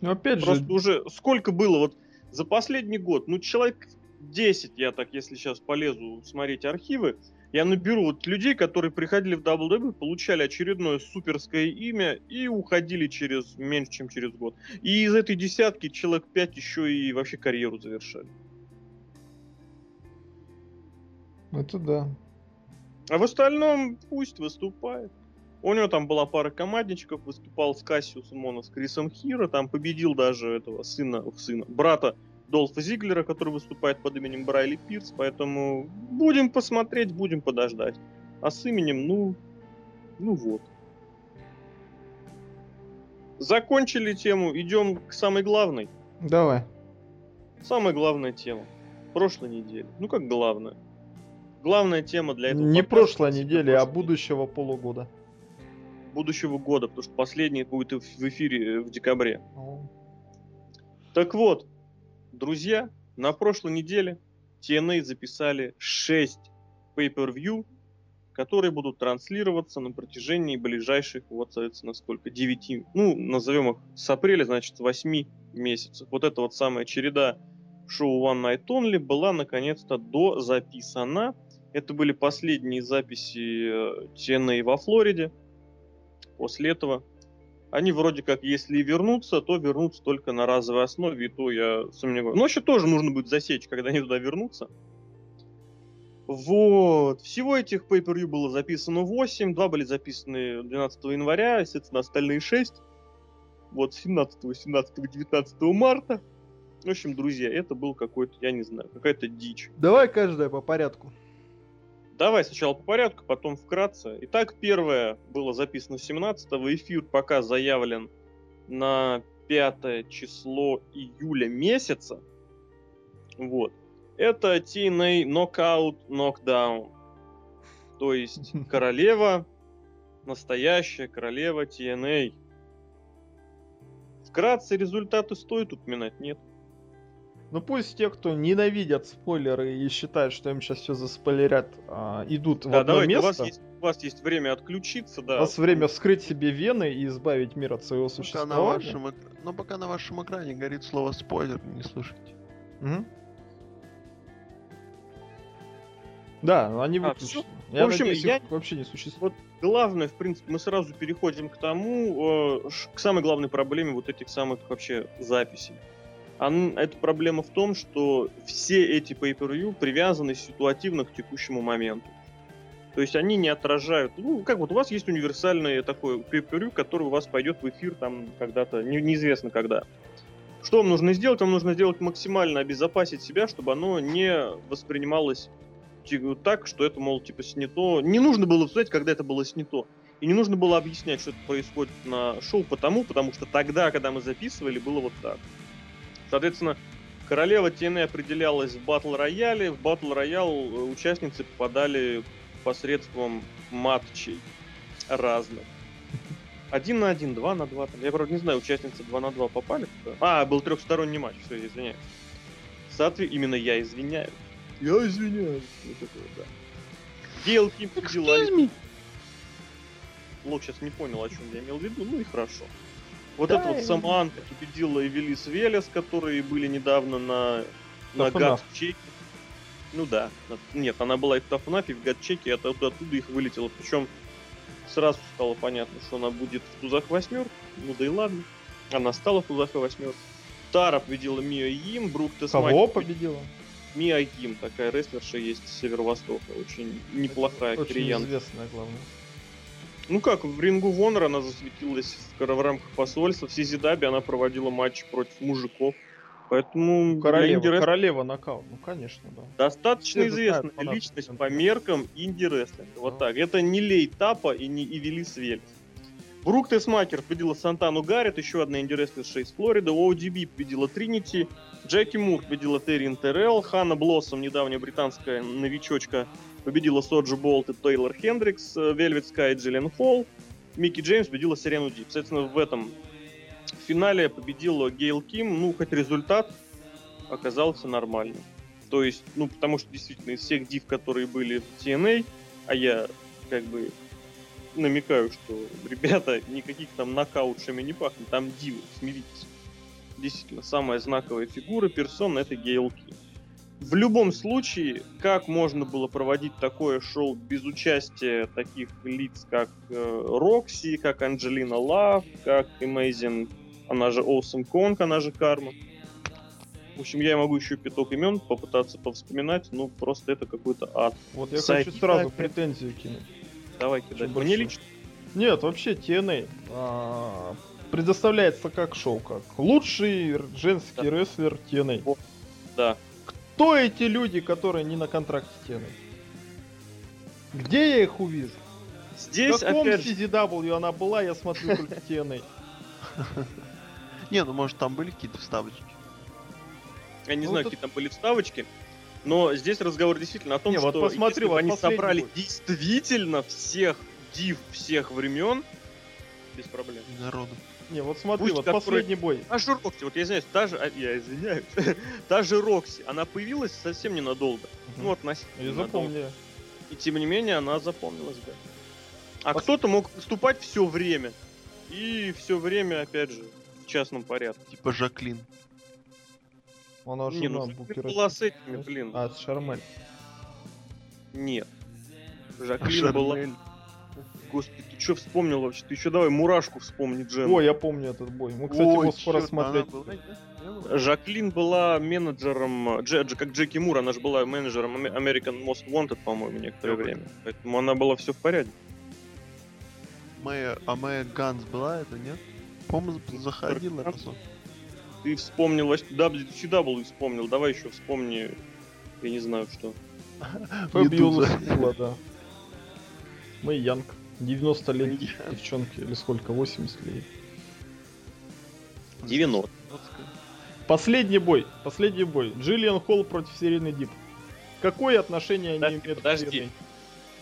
Ну опять Просто же... уже сколько было вот за последний год, ну, человек 10, я так, если сейчас полезу смотреть архивы, Я наберу вот людей, которые приходили в WWE, получали очередное суперское имя и уходили через меньше, чем через год. И из этой десятки человек 5 еще и вообще карьеру завершали. Это да. А в остальном пусть выступает. У него там была пара командничков, выступал с Кассиусом Моно, с Крисом Хиро, там победил даже этого сына, сына, брата Долфа Зиглера, который выступает под именем Брайли Пирс, поэтому будем посмотреть, будем подождать. А с именем, ну, ну вот. Закончили тему, идем к самой главной. Давай. Самая главная тема. Прошлой недели. Ну как главная? Главная тема для этого. Не прошлой недели, а будущего полугода. Будущего года, потому что последний будет в эфире в декабре. О. Так вот, друзья, на прошлой неделе TNA записали 6 pay-per-view, которые будут транслироваться на протяжении ближайших, вот, соответственно, сколько, 9, ну, назовем их с апреля, значит, 8 месяцев. Вот эта вот самая череда шоу One Night Only была наконец-то дозаписана. Это были последние записи TNA э, во Флориде. После этого они вроде как, если вернутся, то вернутся только на разовой основе, и то я сомневаюсь. Но еще тоже нужно будет засечь, когда они туда вернутся. Вот. Всего этих pay per было записано 8, два были записаны 12 января, естественно, остальные 6. Вот 17, 18, 19 марта. В общем, друзья, это был какой-то, я не знаю, какая-то дичь. Давай каждая по порядку. Давай сначала по порядку, потом вкратце. Итак, первое было записано 17-го. Эфир пока заявлен на 5 число июля месяца. Вот. Это TNA Knockout Knockdown. То есть королева, настоящая королева TNA. Вкратце результаты стоит упоминать, нет. Ну пусть те, кто ненавидят спойлеры и считают, что им сейчас все заспойлерят, а, идут да, в одно давайте, место. У вас, есть, у вас есть время отключиться, да. У вас время вскрыть себе вены и избавить мир от своего существования. Пока на вашем, но пока на вашем экране горит слово спойлер, не слушайте. Угу. Да, они выключены. А, я в общем, надеюсь, я... вообще не существует. Вот главное, в принципе, мы сразу переходим к тому, э, к самой главной проблеме вот этих самых вообще записей. Ан, эта проблема в том, что все эти pay-per-view привязаны ситуативно к текущему моменту. То есть они не отражают, ну, как вот у вас есть универсальный такой pay-per-view, который у вас пойдет в эфир там когда-то, не, неизвестно когда. Что вам нужно сделать? Вам нужно сделать максимально обезопасить себя, чтобы оно не воспринималось так, что это, мол, типа снято. Не нужно было сказать, когда это было снято. И не нужно было объяснять, что это происходит на шоу потому, потому что тогда, когда мы записывали, было вот так. Соответственно, королева TNA определялась в батл рояле. В батл роял э, участницы попадали посредством матчей разных. Один на один, два на два. Я, правда, не знаю, участницы два на два попали туда. А, был трехсторонний матч, все, я извиняюсь. Соответственно, именно я извиняюсь. Я извиняюсь. Вот такое, да. Гейл Ким победила... Лок сейчас не понял, о чем я имел в виду, ну и хорошо. Вот да, эта вот Саманка победила Эвелис Велес, которые были недавно на, на Гатчеке. Ну да. Нет, она была и в Тафнафе, и в Гатчеке, и оттуда, оттуда их вылетела. Причем сразу стало понятно, что она будет в тузах восьмер. Ну да и ладно. Она стала в тузах восьмер. Тара победила Мия Им, Брук Тесмаки. Кого победила? Мия Им, такая рестлерша есть с Северо-Востока. Очень неплохая Очень кореянка. известная, главное. Ну как, в рингу Вонер она засветилась в, в рамках посольства. В Сизидабе она проводила матч против мужиков. Поэтому... Королева, инди королева нокаут, ну конечно, да. Достаточно Все известная личность по меркам инди-рестлинга. Вот так. Это не Лей Тапа и не Ивелис Вельс. Брук Тесмакер победила Сантану Гаррет, еще одна инди-рестлерша из Флориды. ODB победила Тринити. Джеки Мур победила Террин Террелл. Ханна Блоссом, недавняя британская новичочка, победила Соджо Болт и Тейлор Хендрикс, Вельвет Скай и Джиллен Холл. Микки Джеймс победила Сирену Дип. Соответственно, в этом финале победила Гейл Ким. Ну, хоть результат оказался нормальным. То есть, ну, потому что действительно из всех див, которые были в TNA, а я как бы намекаю, что ребята никаких там нокаутшами не пахнет, там дивы, смиритесь. Действительно, самая знаковая фигура персона это Гейл Ким. В любом случае, как можно было проводить такое шоу без участия таких лиц, как э, Рокси, как Анджелина Лав, как Amazing, она же Awesome Kong, она же Карма. В общем, я могу еще пяток имен попытаться повспоминать, ну просто это какой-то ад. Вот я Сайт- хочу сразу Так, претензию кинуть. Давай кидать. Очень Мне большой. лично Нет, вообще TNA а, предоставляется как шоу, как лучший женский Да. рестлер TNA. Вот. да. Кто эти люди, которые не на контракте TNA? Где я их увижу? В Здесь каком опять CZW она была, я смотрю только TNA. Не, ну может там были какие-то вставочки. я не ну, знаю, тут- какие там были вставочки, но здесь разговор действительно о том, Не, вот что посмотри, если бы вот они собрали действительно всех див всех времен, без проблем. Народу. Не, вот смотри, Пусть вот который- последний бой. Та же Рокси, вот я извиняюсь, та же, а, я извиняюсь, та же Рокси, она появилась совсем ненадолго. Ну, Мгм. относительно И ненадолго. запомни. И тем не менее она запомнилась, да. А Пос- кто-то мог выступать все время. И все время, опять же, в частном порядке. Типа Жаклин. Она Не, жена ну Жаклин была с этими, блин. А, с Шармель. Нет. Жаклин была... Шармель. Господи, ты что вспомнил вообще? Ты еще давай мурашку вспомни, Джен. Ой, я помню этот бой. Мы, кстати, Ой, его скоро смотреть. была? Жаклин была менеджером, Дже- Дже- как Джеки Мур, она же была менеджером American Most Wanted, по-моему, некоторое Я время. Поэтому она была все в порядке. Моя, а моя Ганс была это, нет? По-моему, заходила. Ты вспомнил вообще WCW вспомнил, давай еще вспомни, я не знаю что. Медуза. Сила, да. Мэй Янг. 90 лет девчонки, или сколько, 80 лет. 90. Последний бой, последний бой. Джиллиан Холл против Серийный Дип. Какое отношение Подожди, они имеют к подожди. TNA?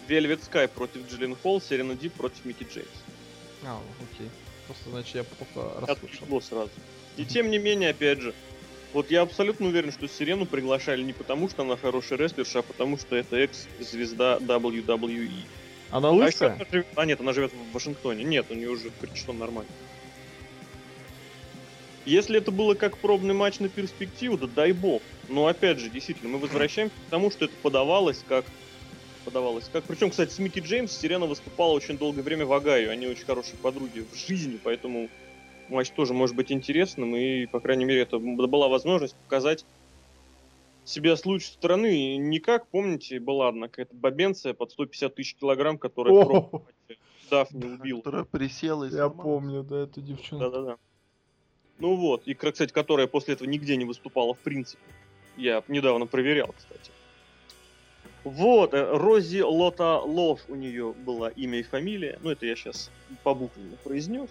Velvet Sky против Джиллин Холл, Серена Дип против Микки Джеймс. А, окей. Просто, значит, я плохо расслышал. Сразу. И тем не менее, опять же, вот я абсолютно уверен, что Сирену приглашали не потому, что она хорошая рестлерша, а потому что это экс-звезда WWE. Она А, лысая? она живет- а нет, она живет в Вашингтоне. Нет, у нее уже причем нормально. Если это было как пробный матч на перспективу, да дай бог. Но опять же, действительно, мы возвращаемся к тому, что это подавалось как подавалось как. Причем, кстати, с Микки Джеймс Сирена выступала очень долгое время в Огайо. Они очень хорошие подруги в жизни, поэтому матч тоже может быть интересным. И, по крайней мере, это была возможность показать себя с лучшей стороны. И не как, помните, была одна какая-то бабенция под 150 тысяч килограмм, которая О, матче Дафни убил. Которая присела и Я помню, да, эту девчонку. Да-да-да. Ну вот, и, кстати, которая после этого нигде не выступала в принципе. Я недавно проверял, кстати. Вот, э, Рози Лота Лов у нее была имя и фамилия. Ну, это я сейчас по буквенно произнес.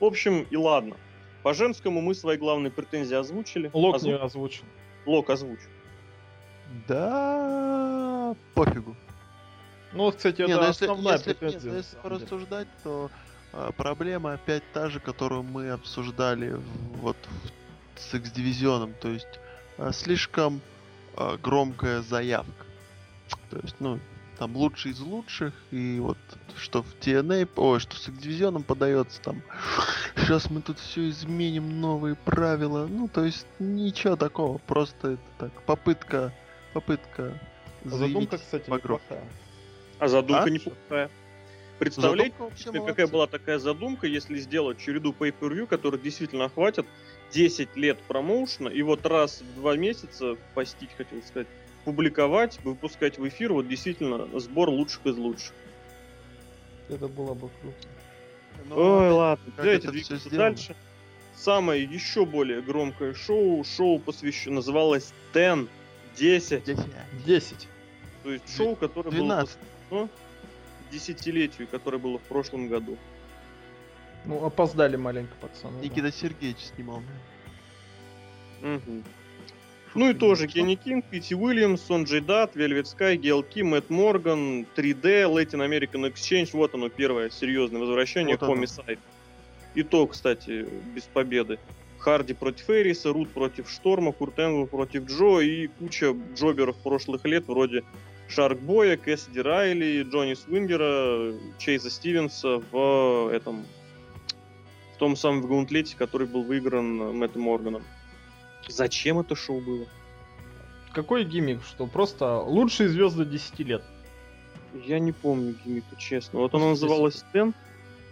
В общем, и ладно. По женскому мы свои главные претензии озвучили. Лок Озву- не озвучил. Лок озвучил. Да, пофигу. Ну, вот, кстати, Не, это ну если, основная если, претензия. нет, ну если порассуждать, то а, проблема опять та же, которую мы обсуждали в- вот в- с X-дивизионом. То есть а, слишком а, громкая заявка. То есть, ну, там лучший из лучших, и вот что в TNA, ой, что с X-дивизионом подается там, сейчас мы тут все изменим, новые правила. Ну, то есть ничего такого, просто это так, попытка, попытка Задумка, заявить кстати, по-громкому. неплохая. А задумка А? неплохая. Представляете, Задумка какая молодцы. была такая задумка, если сделать череду pay-per-view, которые действительно охватят 10 лет промоушена, и вот раз в два месяца постить, хотел сказать, публиковать, выпускать в эфир, вот действительно сбор лучших из лучших. Это было бы круто. Ну, Ой, ладно, давайте двигаться дальше. Самое еще более громкое шоу, шоу посвящено, называлось Ten 10, Здесь 10. то есть шоу, которое было 12. посвящено десятилетию, которое было в прошлом году. Ну, опоздали маленько, пацаны. да. Никита Сергеевич снимал. Мгм. Ну и тоже Кенни Кинг, Пити Уильямс, Сон Джей Дат, Вельвет Скай, Гел Ки, Мэтт Морган, 3D, Latin American Exchange. Вот оно, первое серьезное возвращение Вот. Homicide. И то, кстати, без победы. Харди против Эриса, Рут против Шторма, Курт Энгл против Джо и куча джоберов прошлых лет вроде Шаркбоя, Кэссиди Райли, Джонни Свингера, Чейза Стивенса в этом в том самом гаунтлете, который был выигран Мэттом Морганом. Зачем это шоу было? какой гиммик, что просто лучшие звезды 10 лет. Я не помню гиммика, честно. Вот она Просто называлась Стэн. Ну,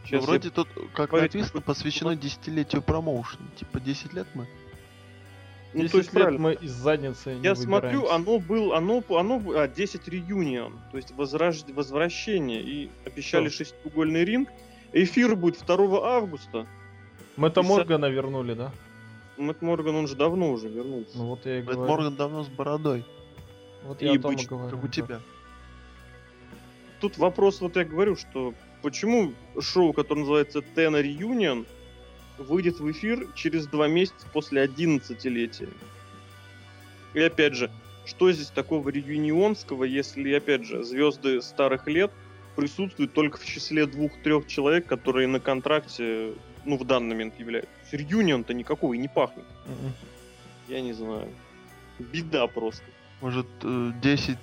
Сейчас вроде тут, как Давайте написано, посвящено десятилетию промоушена. Типа 10 лет мы. Ну, 10 то есть лет правильно. мы из задницы не Я смотрю, выбираемся. оно был, оно, оно, а, 10 реюнион, то есть возраж... возвращение, и обещали Что? шестиугольный ринг. Эфир будет 2 августа. Мэтта и со- Моргана вернули, да? Мэтт Морган, он же давно уже вернулся. Ну вот я и Мэтт говорю. Морган давно с бородой, Вот и я том и говорю. как у тебя. Тут вопрос, вот я говорю, что почему шоу, которое называется Ten Reunion, выйдет в эфир через два месяца после 11-летия. И опять же, что здесь такого реюнионского, если, опять же, звезды старых лет присутствуют только в числе двух-трех человек, которые на контракте, ну, в данный момент являются. Реюнион-то никакого и не пахнет. Мгм. Я не знаю. Беда просто. Может, э, 10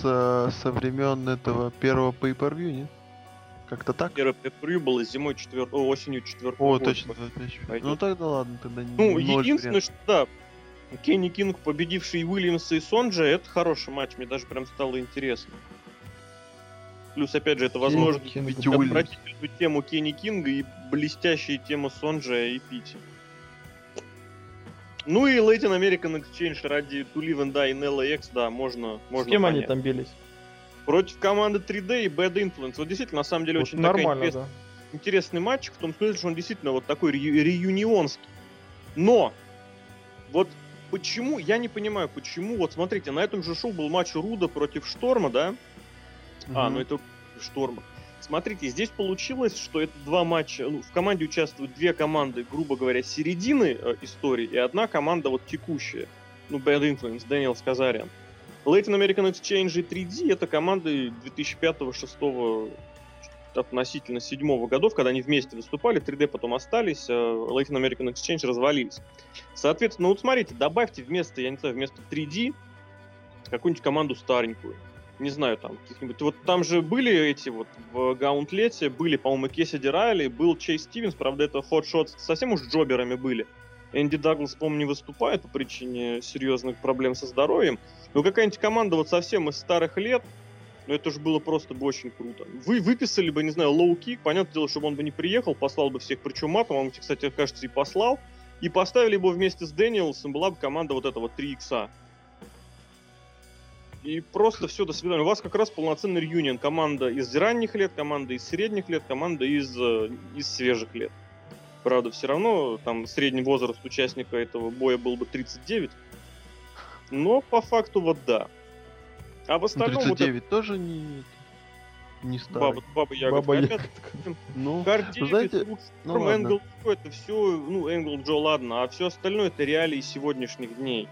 со, со времен этого первого pay-per-view, нет? Как-то так? Первый превью было зимой четвертого, осенью четвертого О, года. точно, 25. Пойдет. Ну тогда ладно, тогда не Ну, единственное, что да, Кенни Кинг, победивший Уильямса и Сонджа, это хороший матч, мне даже прям стало интересно. Плюс, опять же, это возможно отвратительную тему Кенни Кинга и блестящие темы Сонджа и Пити. Ну и Latin American Exchange ради To Live and Die in LAX, да, можно, С можно кем они понять. там бились? Против команды 3D и Bad Influence. Вот действительно, на самом деле, Вот очень такая нормально, интересная да. интересный матч, в том смысле, что он действительно вот такой ре- реюнионский. Но, вот почему, я не понимаю, почему, вот смотрите, на этом же шоу был матч Руда против Шторма, да? А, Мгм. ну это Шторма. Смотрите, здесь получилось, что это два матча, ну, в команде участвуют две команды, грубо говоря, середины э, истории, и одна команда вот текущая. Ну, Bad Influence, Дэниел Сказариан. Latin American Exchange и 3D это команды 2005-2006 относительно седьмого годов, когда они вместе выступали, 3D потом остались, а Latin American Exchange развалились. Соответственно, вот смотрите, добавьте вместо, я не знаю, вместо 3D какую-нибудь команду старенькую. Не знаю, там, каких-нибудь... Вот там же были эти вот в Гаунтлете, были, по-моему, Кесиди Райли, был Чейз Стивенс, правда, это хот-шот совсем уж джоберами были. Энди Даглас, по-моему, не выступает по причине серьезных проблем со здоровьем. Но какая-нибудь команда вот совсем из старых лет, ну это же было просто бы очень круто. Вы выписали бы, не знаю, Лоу Ки, понятное дело, чтобы он бы не приехал, послал бы всех причем матом, он, кстати, кажется, и послал, и поставили бы вместе с Дэниелсом, была бы команда вот этого 3 икса. И просто все, до свидания. У вас как раз полноценный реюнион. Команда из ранних лет, команда из средних лет, команда из, э, из свежих лет. Правда, все равно там средний возраст участника этого боя был бы 39. Но по факту вот да. А в остальном вот 39 тоже не, не это старый. баба, баба ягодка. Баба ягодка. Ну, Хард вы знаете, Лук ну. Энгл это все, ну, Энгл Джо, ладно, а все остальное это реалии сегодняшних дней.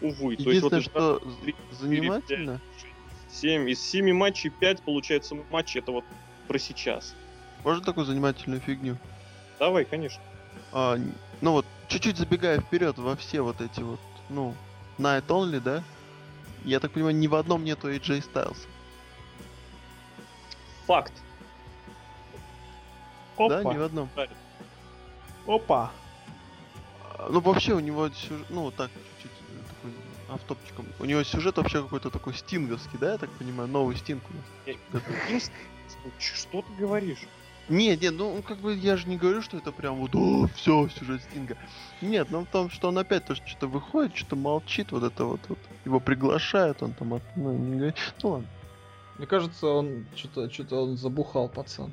Увы. То есть вот единственное, что три, з- занимательно, 7, из 7 матчей 5 получается матчи, это вот про сейчас. Можно такую занимательную фигню? Давай, конечно. А, ну вот, чуть-чуть забегая вперед во все вот эти вот, ну, Night Only, да? Я так понимаю, ни в одном нету AJ Styles. Факт. Да, ни в Опа, одном. опа. А, Ну, вообще у него сюжет, ну, вот так, чуть-чуть э, такой автопчиком. У него сюжет вообще какой-то такой стинговский, да, я так понимаю? Новый стинг у нас. Ч- Что ты говоришь? Не, не, ну как бы я же не говорю, что это прям вот, о, все, сюжет Стинга. Нет, ну в том, что он опять тоже что-то выходит, что-то молчит, вот это вот, вот. Его приглашают, он там, от- ну, не говорит. Ну ладно. Мне кажется, он что-то что-то он забухал, пацан.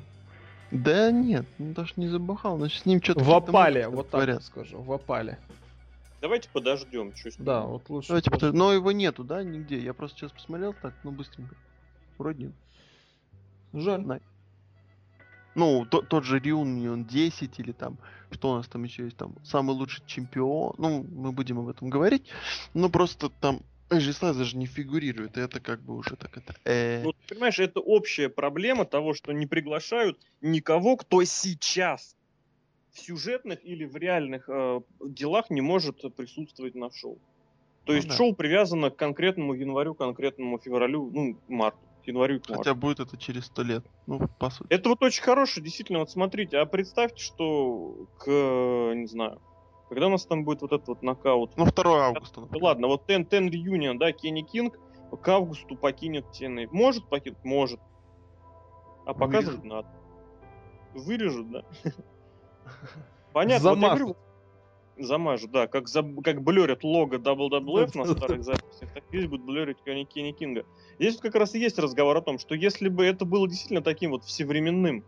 Да нет, ну даже не забахал, значит с ним что-то... В опале, вот так вот скажу, в опале. Давайте подождем. ним. Да, вот лучше. Давайте подожди. подожди- Но его нету, да, нигде. Я просто сейчас посмотрел так, ну быстренько. Вроде нет. Жаль. Ну, то- тот же Реunion 10 или там, что у нас там еще есть, там, самый лучший чемпион. Ну, мы будем об этом говорить. Ну, просто там Styles даже не фигурирует. Это как бы уже так это... э, Ну, ты понимаешь, это общая проблема того, что не приглашают никого, кто сейчас в сюжетных или в реальных э, делах не может присутствовать на шоу. То Ну есть да. шоу привязано к конкретному январю, конкретному февралю, ну, марту. Январю к марту. Хотя будет это через сто лет. Ну, по сути. Это вот очень хорошее, действительно, вот смотрите, а представьте, что к, не знаю, Когда у нас там будет вот этот вот нокаут? Ну, 2 августа. Например. ладно, вот Ten, Ten Reunion, да, Кенни Кинг к августу покинет TNA. Может покинуть? Может. А показывать надо. Вырежут, да? Понятно. вот я Замажут. говорю, Замажут, да. Как, за, как блюрят лого WWF на старых записях, так здесь будет блюрить Кенни, Кенни Кинга. Здесь вот как раз и есть разговор о том, что если бы это было действительно таким вот всевременным,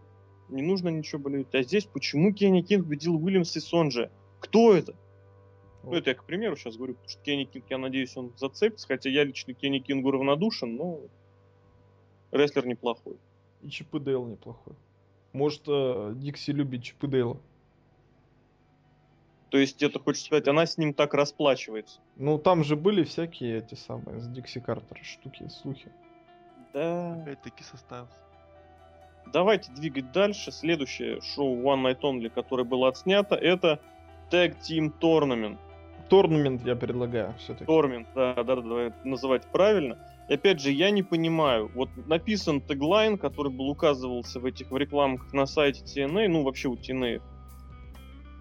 не нужно ничего блюрить. А здесь почему Кенни Кинг победил Уильямса и Сонджея? Кто это? Ну, это я к примеру сейчас говорю, потому что Кенни Кинг, я надеюсь, он зацепится, хотя я лично Кенни Кингу равнодушен, но рестлер неплохой. И Чип и Дейл неплохой. Может, э, Дикси любит Чип и Дейла. То есть это, хочешь сказать, она с ним так расплачивается. Ну, там же были всякие эти самые с Дикси Картер штуки, слухи. Да. Опять-таки составился. Давайте двигать дальше. Следующее шоу One Night Only, которое было отснято, это Tag Team Tournament. Торнамент я предлагаю все-таки. Тормент, да, да, да, давай называть правильно. И опять же, я не понимаю, вот написан теглайн, который был указывался в этих в рекламах на сайте TNA, ну вообще у TNA,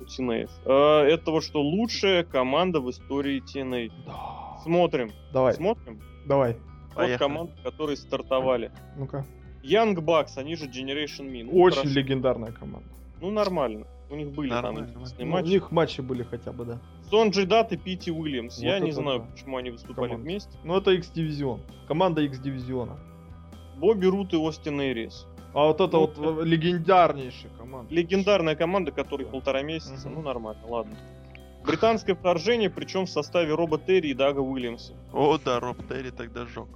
у TNA, э, это вот что лучшая команда в истории TNA. Да. Смотрим, Давай, смотрим. давай. Вот Поехали. команды, которые стартовали. Ну-ка. Young Bucks, они же Generation Me. Ну, Очень хорошо. легендарная команда. Ну, нормально. У них были Нормально, там нормально. интересные Ну, у матчи. них матчи были хотя бы, да. Сонджи Дат и Пити Уильямс. Вот Я не знаю, да. почему они выступали Команда. вместе. Ну, это X-дивизион. Команда X-дивизиона. Бобби Рут и Остин Эрис. А вот это Ну, вот легендарнейшая команда. Легендарная команда, которой Да. полтора месяца. Мгм. Ну, нормально, ладно. Британское вторжение, причем в составе Роба Терри и Дага Уильямса. О, да, Роб Терри тогда жег.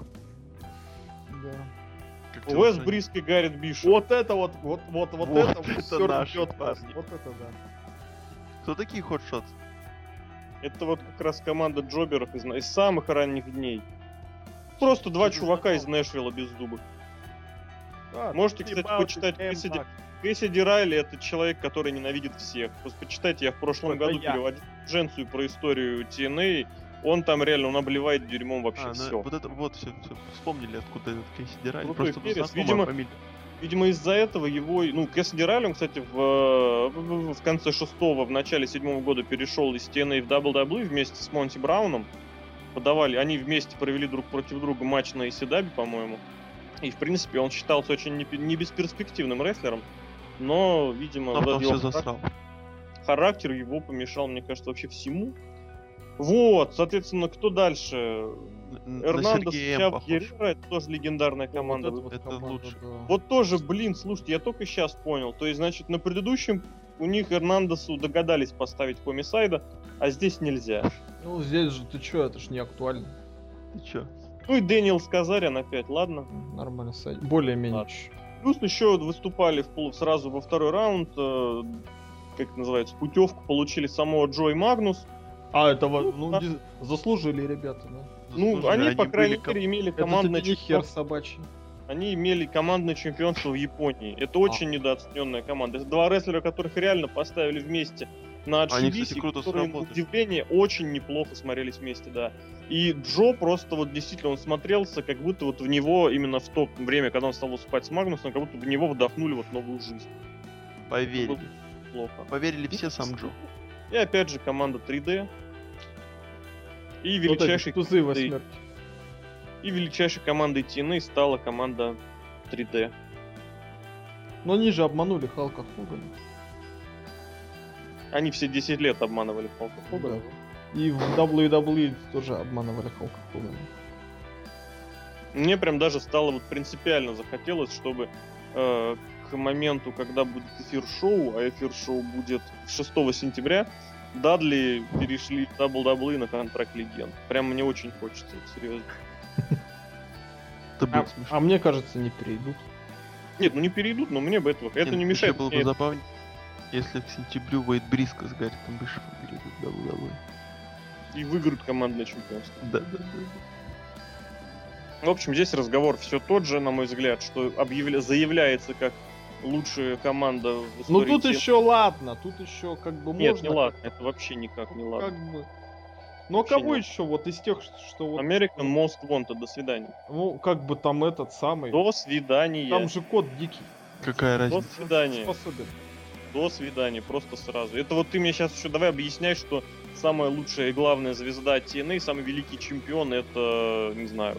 Да. Уэс. Бриск и Гаррит Бишоп. Вот это вот, вот, вот, вот, Вот это, вот это парни. Вот это да. Кто такие хотшотс? Это вот как раз команда джоберов из, из самых ранних дней. Просто два чувака из. Нэшвилла без зубок. Да, Можете, кстати, почитать Кэссиди. Кэссиди Райли это человек, который ненавидит всех. Просто почитайте, я в прошлом Это году я. переводил дженцию про историю TNA. Он там реально, он обливает дерьмом вообще А, ну, все. вот это вот все, вспомнили, откуда этот Кейси Дирайли. Крутой Просто перец. Видимо, фамилия. Видимо, из-за этого его, ну, Кэссиди Райли, он, кстати, в, в, в конце шестого, в начале седьмого года перешел из TNA в WWE вместе с Монти Брауном. Подавали, они вместе провели друг против друга матч на ECW, по-моему. И, в принципе, он считался очень не, бесперспективным рестлером. Но, видимо, Но вот его все засрал. характер его помешал, мне кажется, вообще всему. Вот, соответственно, кто дальше? На Эрнандо Сергея это тоже легендарная Вот команда. это вот Это команда, лучше. да. Вот тоже, блин, слушайте, я только сейчас понял. То есть, значит, на предыдущем у них Эрнандесу догадались поставить комисайда, а здесь нельзя. Ну, здесь же ты чё, это ж не актуально. Ты чё? Ну и Дэниел Сказарян опять, ладно. Нормально, сайт. Более-менее. Плюс еще выступали в пол- сразу во второй раунд, э, как это называется, путевку получили самого Джой Магнус. А, это во- Ну, ну, да. заслужили ребята, да. Ну, Заслужили, они, по крайней мере, имели Это командное тебе не хер чемпионство. собачий. Они имели командное чемпионство в Японии. А. Это очень недооцененная команда. Это два рестлера, которых реально поставили вместе на Они, кстати, круто которые, на удивление, очень неплохо смотрелись вместе, да. И Джо просто вот действительно он смотрелся, как будто вот в него именно в то время, когда он стал выступать с Магнусом, как будто в него вдохнули вот новую жизнь. Поверили. Плохо. Поверили все, сам Джо. И опять же команда 3D. И Вот величайшей, тузы восьмерки. и величайшей командой TNA стала команда 3D. Но они же обманули Халка Хогана. Они все 10 лет обманывали Халка Хогана. Да. И в WWE тоже обманывали Халка Хогана. Мне прям даже стало вот принципиально захотелось, чтобы э, к моменту, когда будет эфир шоу, а эфир шоу будет 6 сентября, Дадли перешли в WWE на контракт легенд. Прям мне очень хочется, серьезно. А, а мне кажется, не перейдут. Нет, ну не перейдут, но мне бы этого. Это Нет, не мешает. было бы забавнее, если к сентябрю Вейд Бриска с Гарритом Бишефом перейдут в WWE. И выиграют командное чемпионство. Да, да, да. В общем, здесь разговор все тот же, на мой взгляд, что объявля... заявляется как лучшая команда в Ну истории тут TNA. еще ладно, тут еще как бы Нет, можно. не ладно, это вообще никак не Ну, ладно. Как бы. Ну а кого нет. еще вот из тех, что вот, American Most Wanted, до свидания. ну как бы там этот самый, До свидания. там же кот дикий, Какая До разница? свидания. способен. До свидания, просто сразу. Это вот ты мне сейчас еще давай объясняй, что самая лучшая и главная звезда TNA, самый великий чемпион, это, не знаю,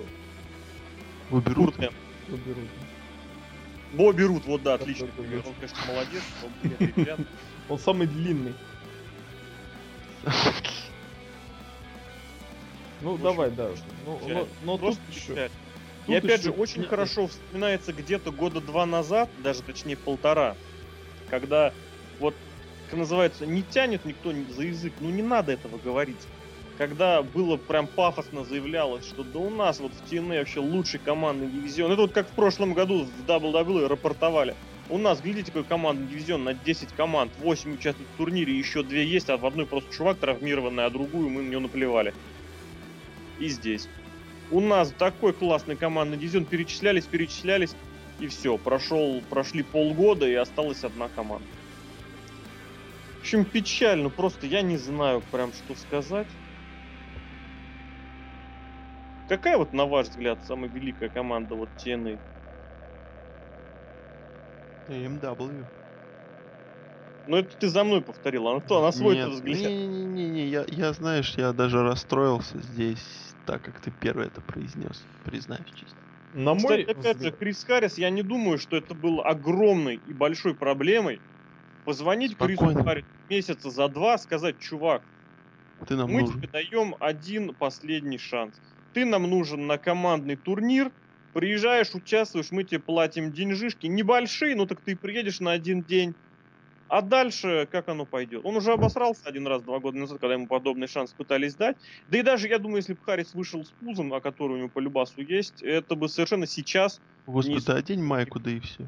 Бобби Рут. Энн. Выберу. Бобби Рут, вот да, отлично. Бобби. Рут. Он, конечно, молодец. он самый длинный. Ну, Очень давай, да. Ну, но, но тут еще... тут И опять же, еще очень не- хорошо вспоминается где-то года два назад, даже точнее полтора, когда вот, как называется, не тянет никто ни- за язык, ну не надо этого говорить. Когда было прям пафосно заявлялось, что да у нас вот в TNA вообще лучший командный дивизион. Это вот как в прошлом году в WWE рапортовали. У нас, глядите, какой командный дивизион на 10 команд, 8 участвуют в турнире, еще 2 есть, а в одной просто чувак травмированный, а другую мы на нее наплевали. И здесь. У нас такой классный командный дивизион, перечислялись, перечислялись, и все, прошел, прошли полгода, и осталась одна команда. В общем, печально, просто я не знаю прям, что сказать. Какая вот, на ваш взгляд, самая великая команда вот TNA? AMW. Ну это ты за мной повторил, а кто? На свой Нет, взгляд. Не-не-не, я, я, знаешь, я даже расстроился здесь, так как ты первый это произнес, признаюсь честно. На мой Кстати, опять же, Крис Харрис, я не думаю, что это было огромной и большой проблемой. Позвонить Крису Спокойно. Харрису месяца за два, сказать, чувак, Ты нам мы нужен. тебе даем один последний шанс. Ты нам нужен на командный турнир, приезжаешь, участвуешь, мы тебе платим деньжишки, небольшие, но так ты приедешь на один день. А дальше как оно пойдет? Он уже обосрался один раз два года назад, когда ему подобный шанс пытались дать. Да и даже, я думаю, если бы Харрис вышел с пузом, а который у него по любасу есть, это бы совершенно сейчас Господи, да одень майку, да и все.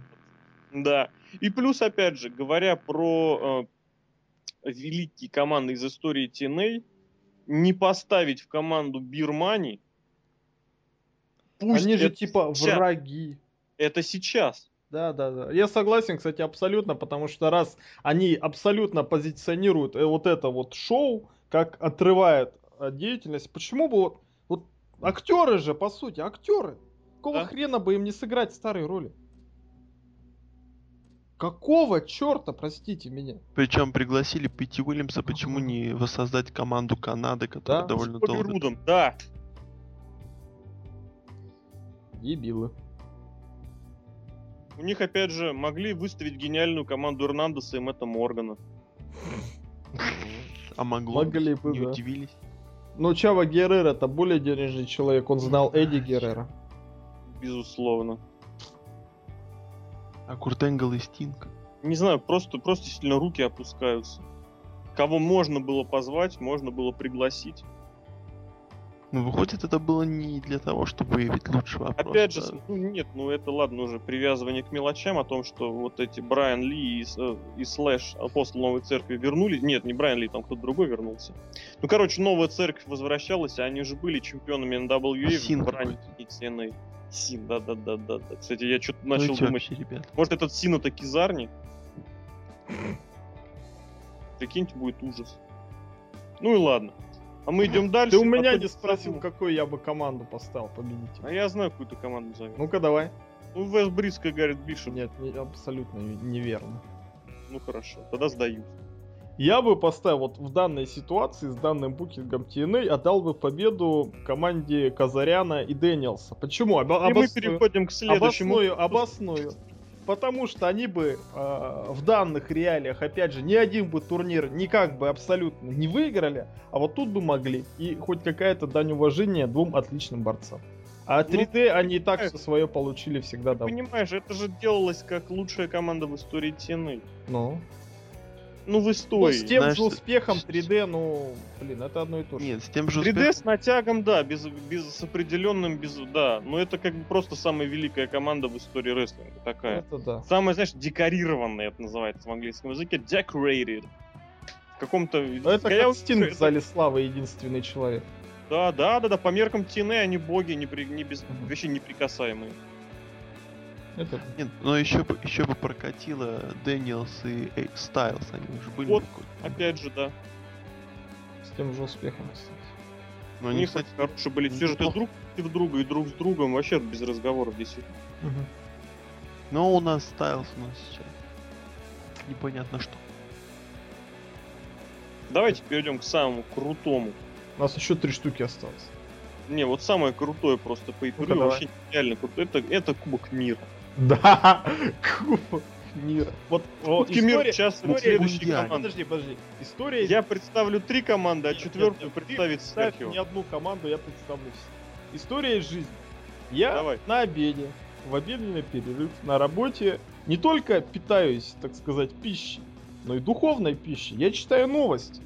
да. И плюс, опять же, говоря про э, великие команды из истории TNA, не поставить в команду Бирмани, пусть Они же это типа сейчас, враги. это сейчас. Да, да, да. Я согласен, кстати, абсолютно, потому что раз они абсолютно позиционируют э, вот это вот шоу, как отрывает от деятельности, почему бы вот, вот актеры же, по сути, актеры. Какого Да. хрена бы им не сыграть старые роли? Какого черта, простите меня? Причем пригласили Пити Уильямса, почему не воссоздать команду Канады, которая Да, довольно долго... Рудом, да. Дебилы. У них, опять же, могли выставить гениальную команду Эрнандеса и Мэтта Моргана. А могло Могли бы, не да. удивились. Но Чава Геррера это более денежный человек, он знал Эдди Геррера. Безусловно. А Курт Энгл и Стинг. Не знаю, просто, просто сильно руки опускаются. Кого можно было позвать, можно было пригласить. Ну, выходит, это было не для того, чтобы выявить лучшего, а Опять же, ну нет, ну это ладно уже привязывание к мелочам о том, что вот эти Брайан Ли и, э, и Слэш, апостол новой церкви, вернулись. Нет, не Брайан Ли, там кто-то другой вернулся. Ну, короче, новая церковь возвращалась, а они же были чемпионами NWA Син в ранней какой-то. TNA. Син, да-да-да-да. да. Кстати, я что-то Ну, начал думать, вообще, ребят. может этот Син это Кизарни? Прикиньте, будет ужас. Ну и ладно. А мы идем дальше. Ты у меня А то не спросил, какую я бы команду поставил А победитель. я знаю, какую ты команду зовешь. Ну-ка давай. Ну, Вест Бриска говорит Бишоп. Нет, не- абсолютно неверно. Ну хорошо, тогда сдаюсь. Я бы поставил вот в данной ситуации с данным букингом TNA отдал бы победу команде Казаряна и Дэниелса. Почему? Оба- И мы обосную- переходим к следующему. Обосную, обосную. Потому что они бы э, в данных реалиях, опять же, ни один бы турнир никак бы абсолютно не выиграли, а вот тут бы могли. И хоть какая-то дань уважения двум отличным борцам. А 3D они и так э, все свое получили всегда давно. Понимаешь, это же делалось как лучшая команда в истории TNA. Ну, Ну, в ну, истории. с тем знаешь, же успехом 3D, ну, блин, это одно и то же. Нет, с тем же 3D успехом. с натягом, да, без, без, с определенным, без, да. Но это как бы просто самая великая команда в истории рестлинга такая. Это да. Самая, знаешь, декорированная, это называется в английском языке, decorated. В каком-то... Ну, Это как Стинг в зале славы единственный человек. Да, да, да, да, по меркам TNA они боги, не, при- не без, вообще неприкасаемые. Это Нет, но еще бы, еще бы прокатило Дэниелс и Эй- Стайлз, они уже были. Вот, Опять же, да. с тем же успехом, кстати. Но У они, них кстати, хорошие были неплохо. сюжеты друг против друга и друг с другом, вообще без разговоров действительно. но у нас Стайлз у нас сейчас. непонятно что. Давайте перейдем к самому крутому. У нас еще три штуки осталось. Не, вот самое крутое просто по давай. вообще реально круто. Это, это Кубок Мира. Да, Кубок мира. Вот о, Кубки Мира сейчас Мундиаль. команды. Подожди, подожди. История... Я представлю три команды, а Нет, четвертую нет, представь Серхио. ни одну команду, я представлю все. История из жизни. Я Давай. на обеде, в обеденный перерыв, на работе не только питаюсь, так сказать, пищей, но и духовной пищей. Я читаю новости.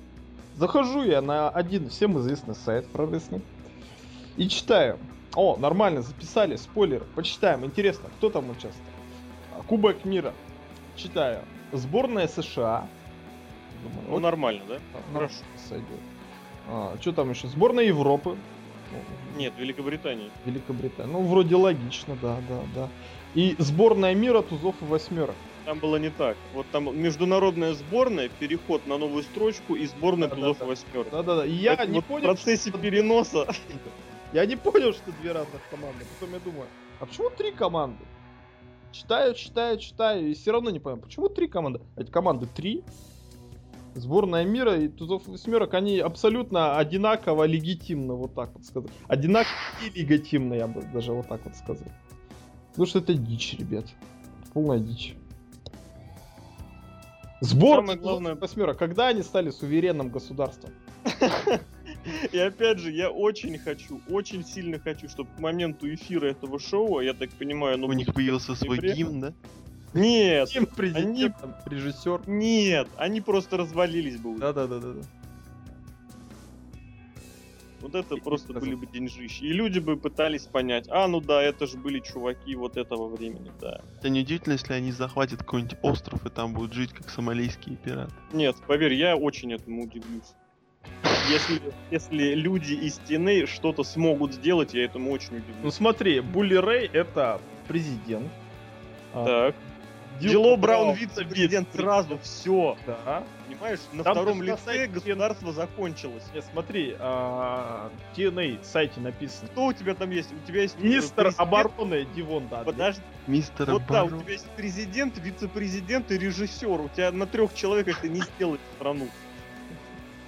Захожу я на один всем известный сайт про рестлинг и читаю. О, нормально, записали, спойлер. Почитаем, интересно, кто там участвовал. А, Кубок мира. Читаю. Сборная США. Думаю, Ну, окей. нормально, да? А, Хорошо. Сойдет. что там еще? Сборная Европы. Нет, Великобритании. Великобритания. Ну, вроде логично, да, да, да. И сборная мира тузов и восьмерок. Там было не так. Вот там международная сборная, переход на новую строчку и сборная Да, тузов да. и восьмерок. Да, да, да. Я Это не вот понял. в процессе что- переноса. Я не понял, что две разных команды. Потом я думаю, а почему три команды? Читаю, читаю, читаю, и все равно не понимаю, почему три команды? Эти команды три. Сборная мира и тузов восьмерок, они абсолютно одинаково легитимны, вот так вот сказать. Одинаково и легитимны, я бы даже вот так вот сказал. Потому что это дичь, ребят. Полная дичь. Сборная Самое главное- восьмерок, когда они стали суверенным государством? И опять же, я очень хочу, очень сильно хочу, чтобы к моменту эфира этого шоу, я так понимаю, ну... У них появился свой гимн, да? Нет, Тем президентом, режиссер. нет, они просто развалились бы. уже. Да, да, да, да, да. Вот это И- просто были бы деньжищи. И люди бы пытались понять, а, ну да, это же были чуваки вот этого времени, да. Это неудивительно, если они захватят какой-нибудь остров и там будут жить как сомалийские пираты. Нет, поверь, я очень этому удивлюсь. Если, если люди из стены что-то смогут сделать, я этому очень Ну удивлюсь. смотри, Булли Рэй это президент. А, Так. Дело Браун вице-президент сразу, все. Да. Понимаешь, на Там втором лице сайте государство закончилось. Не, смотри, а, TNA сайте написано. Что у тебя там есть? У тебя есть э, Министр президент- обороны Дивон Дадли. Подожди, Мистер вот да, у тебя есть президент, вице-президент и режиссер. У тебя на трех человеках ты не сделаешь страну.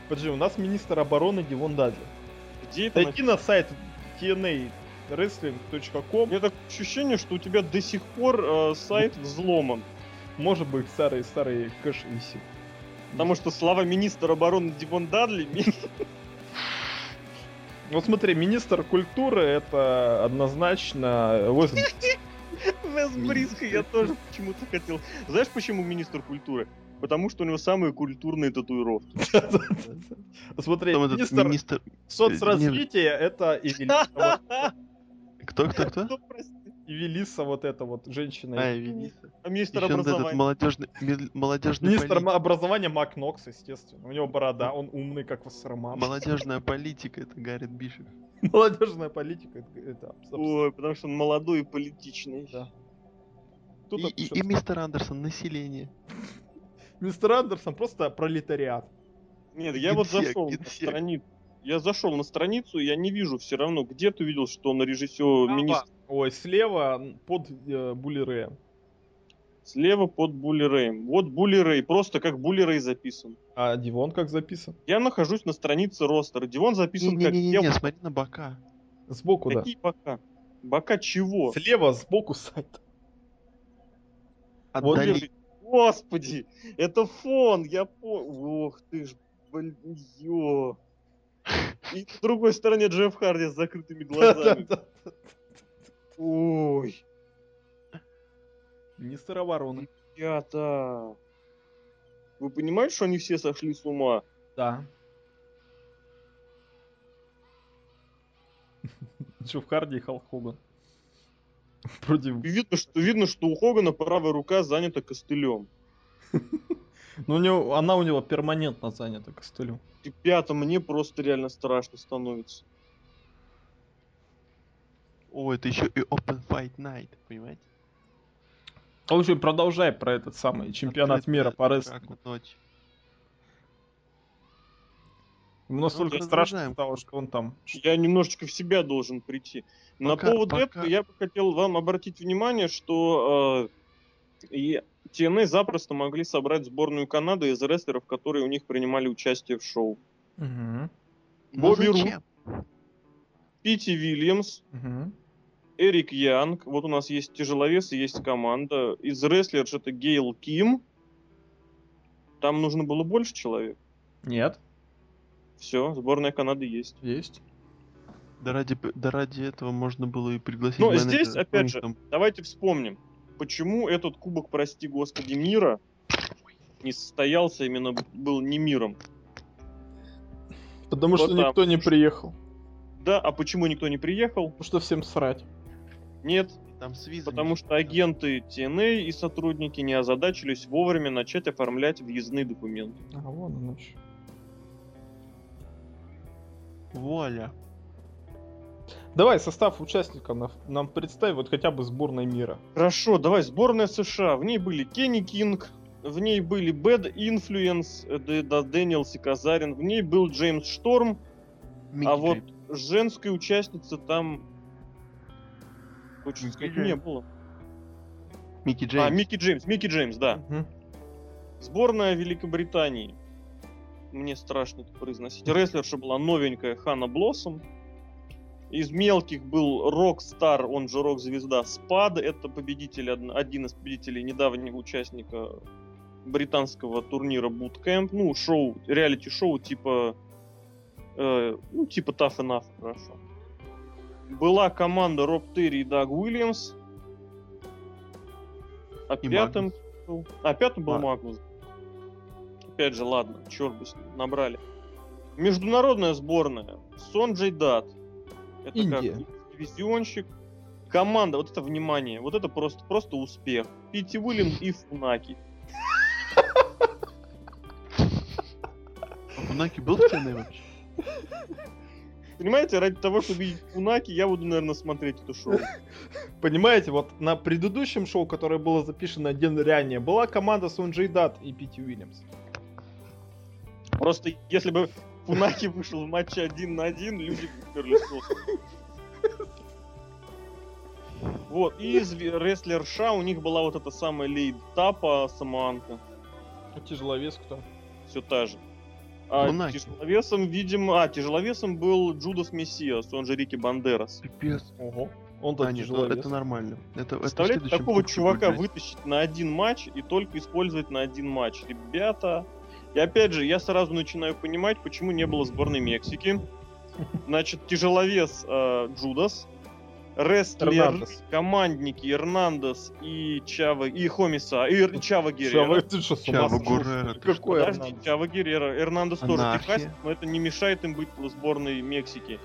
Подожди, у нас министр обороны Дивон Дадли. Где это? Зайди на сайт TNA wrestling.com. Меня такое ощущение, что у тебя до сих пор э, сайт взломан. Может быть, старый-старый кэш висит. Потому что слова министра обороны Дивон Дадли Вот смотри, министр культуры это однозначно Вес Бриско я тоже почему-то хотел. Знаешь, почему министр культуры? Потому что у него самые культурные татуировки. Смотри, министр соцразвития это Эвелиса. вот- Кто, кто, кто? Эвелиса, вот эта вот женщина. А, Эвелиса. А министр Еще этот образования? молодежный, молодежный Министр образования Мак Нокс, естественно. У него борода, он умный, как Вассерман. Молодежная политика, это Гаррит Бишев. Молодежная политика, это. Ой, потому что он молодой и политичный. Да. И- и мистер Андерсон, население. Мистер Андерсон просто пролетариат. Нет, я вот зашел на страницу. Я зашел на страницу, и я не вижу все равно, где ты увидел, что он режиссер, министр. Ой, слева под э, Булли Рэем. Слева под Булли Рэем. Вот Булли Рэй, просто как Булли Рэй записан. А Дивон как записан? Я нахожусь на странице ростера. Дивон записан как Не-не-не, девушка. смотри на бока. Сбоку, да. Какие бока? Бока чего? Слева, сбоку сайта. Вот Отдали. Держи. Господи, это фон, я понял. Ох ты ж, блин, ё. И на другой стороне Джефф Харди с закрытыми глазами. Ой, Министр обороны. ребята. Вы понимаете, что они все сошли с ума? Да. Джефф Харди и Халк Хоган. Против... И видно, что, видно, что у Хогана правая рука занята костылем. Ну, у него, она у него перманентно занята костылем. Ребята, мне просто реально страшно становится. О, это еще и Open Fight Night, понимаете? В общем, продолжай про этот самый чемпионат Открытая мира по рестлингу. Ему настолько Ну, страшно стало, что он там... Я немножечко в себя должен прийти. На Пока- повод пока- этого я бы хотел вам обратить внимание, что э, и TNA запросто могли собрать сборную Канады из рестлеров, которые у них принимали участие в шоу. Ну Бобби Рут. зачем? Пити Вильямс, Мгм. Эрик Янг, вот у нас есть тяжеловес и есть команда. Из рестлерш это Гейл Ким. Там нужно было больше человек. Нет, Все, сборная Канады есть. есть. Да ради, да ради этого можно было и пригласить Но менеджера, здесь, опять ну, же, там, Давайте вспомним, почему этот кубок, прости господи, мира не состоялся, именно был не миром. Потому что Потому никто не приехал. Да, а почему никто не приехал? Потому что всем срать. Нет, там с визами потому что агенты TNA и сотрудники не озадачились вовремя начать оформлять въездные документы. А, вон оно ещё. Вуаля. Давай состав участников нам, нам представь, вот хотя бы сборной мира. Хорошо, давай, сборная США. В ней были Кенни Кинг, в ней были Bad Influence, э, да, Дэниелс и Казарин, в ней был Джеймс Шторм, Микки а вот женской участницы там... Микки сказать, не было. Микки Джеймс. А, Микки Джеймс, Микки Джеймс, да. Мгм. Сборная Великобритании. Мне страшно это произносить. Рестлерша была новенькая Хана Блоссом. Из мелких был Рок-стар, он же рок-звезда Спад. Это победитель, од- один из победителей недавнего участника британского турнира Bootcamp. Ну, шоу, реалити-шоу типа... э, ну, типа Tough Enough, хорошо. Была команда Роб Терри и Даг Уильямс. А И пятым... Магнус. А пятым был А. Магнус. Опять же, ладно, черт бы с ним, набрали. Международная сборная. Сонджей Дат. Это Индия. как дивизионщик. Команда, вот это внимание, вот это просто, просто успех. Пити Уильямс и Фунаки. А Фунаки был в вообще? Понимаете, ради того, чтобы видеть Фунаки, я буду, наверное, смотреть это шоу. Понимаете, вот на предыдущем шоу, которое было записано день ранее, была команда Сонджей Дат и Пити Уильямс. Просто если бы Фунаки вышел в матче один на один, люди бы уперли Вот, и из рестлерша у них была вот эта самая Лейд Тапа Самуанка. А тяжеловес кто? Все та же. А Фунаки. тяжеловесом, видимо... А, тяжеловесом был Джудас Мессиас, он же Рики Бандерас. Пипец. Ого. Он то А, нет, ну, тяжеловес. это нормально. Это, это Представляете, следующем такого чувака вытащить на один матч и только использовать на один матч. Ребята... И опять же, я сразу начинаю понимать, почему не было сборной Мексики. Значит, тяжеловес э, Джудас, рестлер, Эрнандес. командники Эрнандес и Чава, и Хомиса, и Чава Чава, Геррера. ты что, Чава ты Какой Подожди, Эрнандес? Чава Геррера. Эрнандес тоже Анархия. техасец, но это не мешает им быть в сборной Мексики.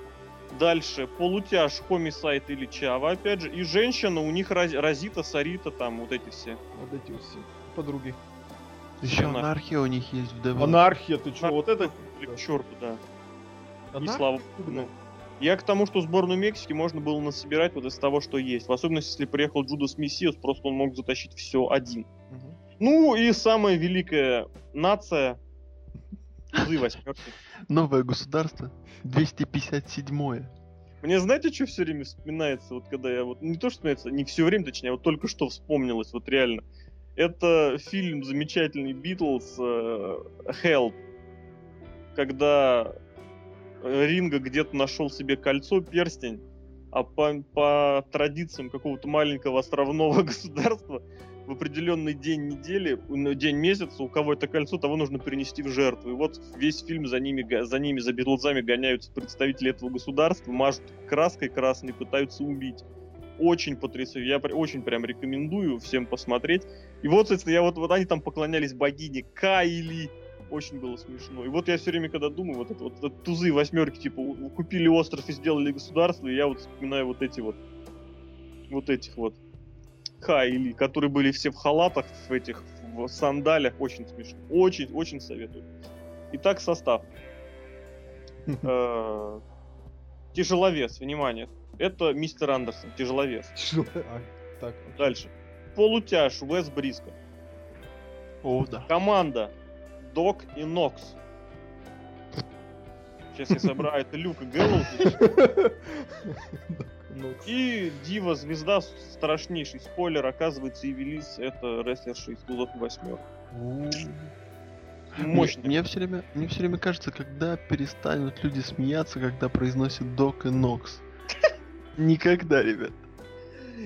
Дальше, полутяж, Хомисайт или Чава, опять же. И женщина, у них Раз- Розита, Сарита, там вот эти все. Вот эти все подруги. Еще Анархия. анархия у них есть в ДВ. Анархия, ты что, вот это... К черту, да. И Анархия? слава богу. ну. Я к тому, что сборную Мексики можно было насобирать вот из того, что есть. В особенности, если приехал Джудас Мессиас, просто он мог затащить все один. Мгм. Ну и самая великая нация. Новое государство. 257 Мне знаете, что все время вспоминается, вот когда я вот не то что вспоминается, не все время, точнее, а вот только что вспомнилось, вот реально. Это фильм замечательный Битлз Help, когда э, Ринга где-то нашел себе кольцо, перстень, а по, по традициям какого-то маленького островного государства в определенный день недели, ну, день месяца, у кого это кольцо, того нужно перенести в жертву. И вот весь фильм за ними, за ними, за Битлзами гоняются представители этого государства, мажут краской красной, пытаются убить. Очень потрясающе. Я очень прям рекомендую всем посмотреть. И вот, соответственно, я вот, вот они там поклонялись богине Кайли. Очень было смешно. И вот я все время, когда думаю, вот это вот это тузы восьмерки, типа, купили остров и сделали государство, и я вот вспоминаю вот эти вот, вот этих вот Кайли, которые были все в халатах, в этих, в сандалях. Очень смешно. Очень, очень советую. Итак, состав. Э, Тяжеловес, внимание. Это мистер Андерсон, тяжеловес. Тяжело- а, Так. Дальше. Полутяж, Уэс Бриско. О, да. Команда Док и Нокс. Сейчас я собрал. А, это Люк. Ну, И Дива, звезда, страшнейший спойлер, оказывается, и Велис это рестлерша из Тузов восьмерок. Мощный. Мне, все время, мне все время кажется, когда перестанут люди смеяться, когда произносят Док и Нокс. Никогда, ребят.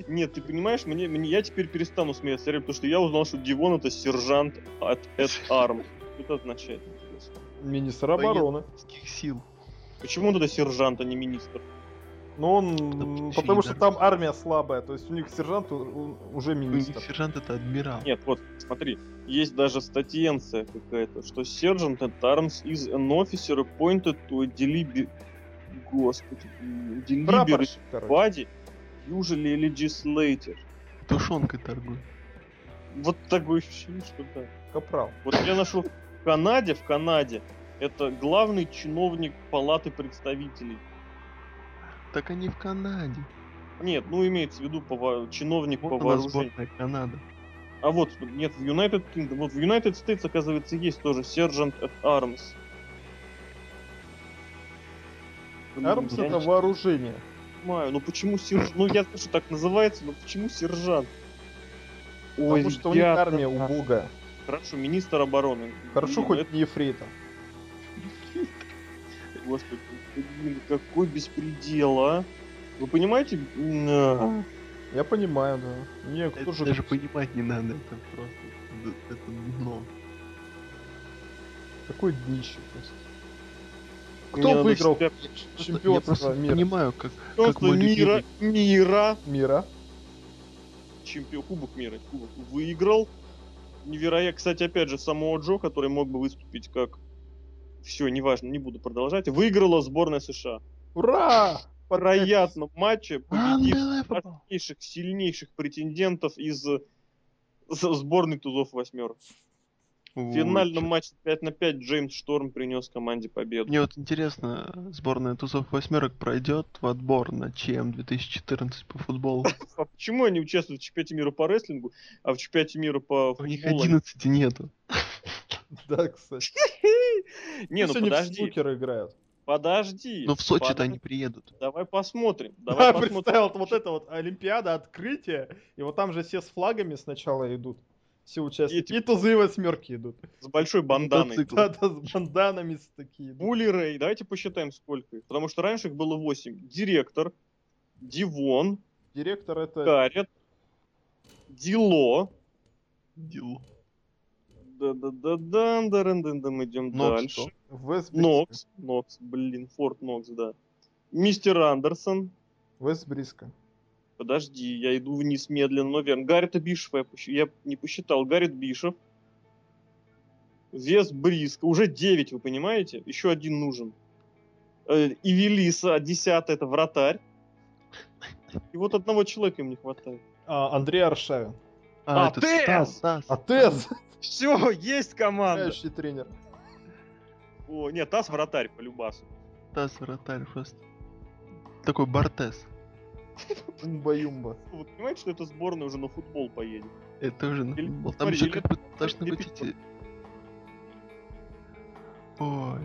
Нет, ты понимаешь, мне, мне, я теперь перестану смеяться, потому что я узнал, что Дивон это сержант от Эд Арм. Что это означает, интересно? Министр обороны. Сил. Почему он это сержант, а не министр? Ну он, потому что там армия слабая, то есть у них сержант уже У них министр. сержант это адмирал. Нет, вот, смотри, есть даже статьенция какая-то, что Sergeant at Arms is an officer appointed to a deliber... Господи, deliberate body, usually legislator. Тушенкой торгует. Вот такое ощущение, что да. Капрал. Вот я нашел в Канаде, в Канаде, это главный чиновник Палаты представителей. Так они в Канаде. Нет, ну имеется в виду по во- чиновник Вот по вооружению. Канады. А вот, нет, в United Kingdom, вот в United States, оказывается, есть тоже Sergeant at Arms. Армс я это не вооружение. Понимаю, ну почему сержант? Ну я знаю, что так называется, но почему сержант? Ой, Потому что у них ребята, армия убогая. Хорошо, министр обороны. Хорошо, Блин, хоть это- не ефрейтор. Господи, блин, какой беспредел, а? Вы понимаете? На. Я понимаю, да. Не, кто Это же... даже понимать не надо, это просто... Это дно. Какой днище просто. Мне Кто надо выиграл себя- Я чемпионство просто мира? понимаю, как... Чемпионство мой мира, мира, мира? чемпион, кубок мира, кубок выиграл. Невероятно. Кстати, опять же, самого Джо, который мог бы выступить как... Все, неважно, не буду продолжать. Выиграла сборная США. Ура! В вероятном матче победив Unbelievable. сильнейших, сильнейших претендентов из сборной Тузов восьмерок. В финальном матче 5 на 5 Джеймс Шторм принес команде победу. Мне вот интересно, сборная тусов восьмерок пройдет в отбор на ЧМ 2014 по футболу? А почему они участвуют в чемпионате мира по рестлингу, а в чемпионате мира по У них футболу? 11 нету. Да, кстати. Не, ну в подожди, играют. подожди. Но в Сочи-то они приедут. Давай посмотрим. Давай Да, посмотрим. представил, вот это вот Олимпиада, открытие, и вот там же все с флагами сначала идут. Все участники. И И тузы восьмерки идут. С большой банданой. Да, да, с банданами с такие. Рэй, давайте посчитаем сколько их. Потому что раньше их было 8. Директор, Дивон, Директор это... Карет, Дило. Дило. Да-да-да-дан, даран-дан-дам, идем Нокс дальше. кто? Вестбриско. Нокс, Нокс, блин, Форт Нокс, да. Мистер Андерсон. Вестбриско. Подожди, я иду вниз медленно, но верно. Гаррита Бишефа я, посч- я не посчитал. Гаррит Бишев. Вес Бриска. Уже 9, вы понимаете? Еще один нужен. Э, И Велиса, 10 это вратарь. И вот одного человека им не хватает. А, Андрей Аршавин. А, А, это! Стас, Стас. А Тесс, Все, есть команда. играющий тренер. О, нет, Тас вратарь по любасу. Стас вратарь просто. Такой Бартес. Умба-юмба. Вы понимаете, что эта сборная уже на футбол поедет? Это уже на футбол. Там же как бы это должны быть эти... Ой.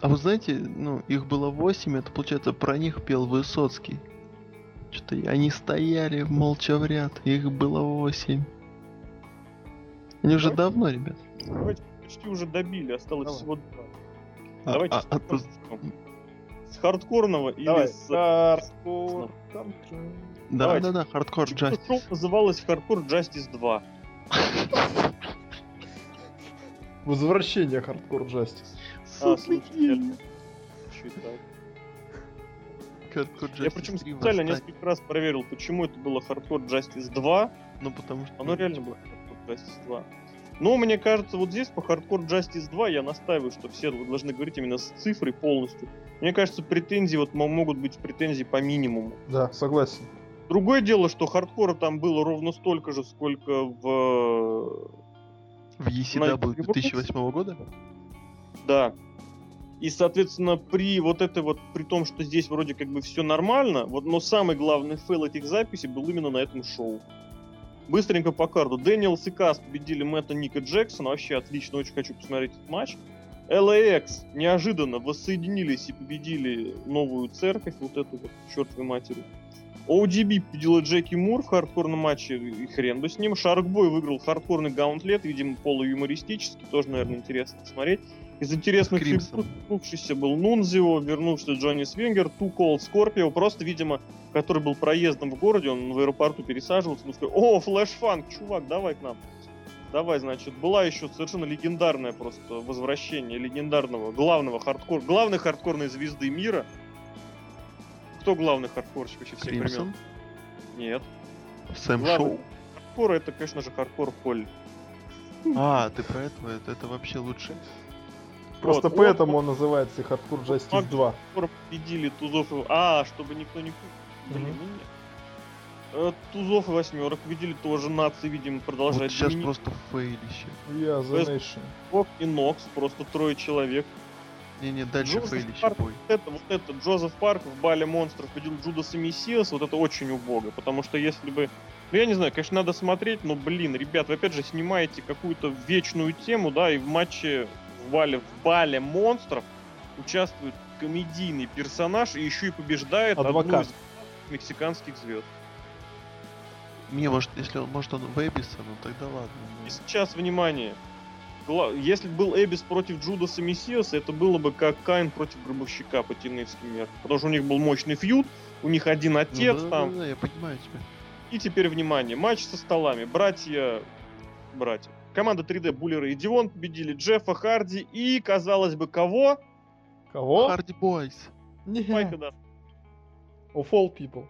А вы знаете, ну, их было 8, это получается про них пел Высоцкий. Что-то они стояли молча в ряд, их было 8. Они уже давно, ребят. Давайте почти уже добили, осталось Давай. всего два. А- Давайте а- а с хардкорного или Давай. с... Хардкор. Да, Давайте. да, да, Hardcore Justice. шоу называлось Hardcore Justice 2? Возвращение Хардкор Джастис. А, слушай, я читал. Хардкор Я Justice причем 3 специально несколько раз проверил, почему это было Hardcore Justice 2. Ну, потому что... Оно реально было Hardcore Justice 2. Но мне кажется, вот здесь по Hardcore Justice 2 я настаиваю, что все должны говорить именно с цифрой полностью. Мне кажется, претензии вот мо- могут быть претензии по минимуму. Да, согласен. Другое дело, что хардкора там было ровно столько же, сколько в... В ECW United 2008 года? Да. И, соответственно, при вот это вот, при том, что здесь вроде как бы все нормально, вот, но самый главный фейл этих записей был именно на этом шоу. Быстренько по карду. Дэниелс и Кас победили Мэтта Ника Джексона. Вообще отлично, очень хочу посмотреть этот матч. LAX неожиданно воссоединились и победили новую церковь, вот эту вот чертовой матери. ODB победила Джеки Мур в хардкорном матче, и хрен бы с ним. Шаркбой выиграл хардкорный gauntlet, видимо, полуюмористический, тоже, наверное, интересно посмотреть. Из интересных фигур вернувшийся был Нунзио, вернувшийся Джонни Свингер, Ту Колд Скорпио, просто, видимо, который был проездом в городе, он в аэропорту пересаживался, ну, сказал, о, флэш-фанк, чувак, давай к нам. Давай, значит, была еще совершенно легендарное просто возвращение легендарного главного хардкор, главной хардкорной звезды мира. Кто главный хардкорщик вообще всех времен? Кримсон, Нет. Сэм Главный Шоу. хардкор это, конечно же, хардкор Холли. А, ты про этого? Это, это вообще лучше. Просто Вот, поэтому вот, он называется и Hardcore Justice Маг- 2. Хардкор победили Тузов и... А, чтобы никто не... Блин, Мгм. ну нет. Э, Тузов и восьмерок видели тоже нации, видимо, Вот продолжают. сейчас просто фейлище. Я Бест- Nation. Бог и Нокс, просто трое человек. Не-не, дальше Джозеф фейлище Парк, бой. Вот это, вот это, Джозеф Парк в Бале Монстров победил Джудас и Мессиас, вот это очень убого, потому что если бы... Ну, я не знаю, конечно, надо смотреть, но, блин, ребят, вы опять же снимаете какую-то вечную тему, да, и в матче в Бале, в Бале Монстров участвует комедийный персонаж и еще и побеждает одну Адвокат. из мексиканских звезд. Не, может, если он, может он Вебиса, ну тогда ладно. ну. И сейчас, внимание, если бы был Эбис против Джудаса Мессиаса, это было бы как Кайн против Гробовщика по теневским меркам. Потому что у них был мощный фьюд, у них один Ну отец да, там. да, да, я понимаю тебя. И теперь, внимание, матч со столами. Братья... Братья. Команда 3D Буллера и Дивон победили Джеффа Харди и, казалось бы, кого? Кого? Харди Бойс. Не. Майка да. Of all people.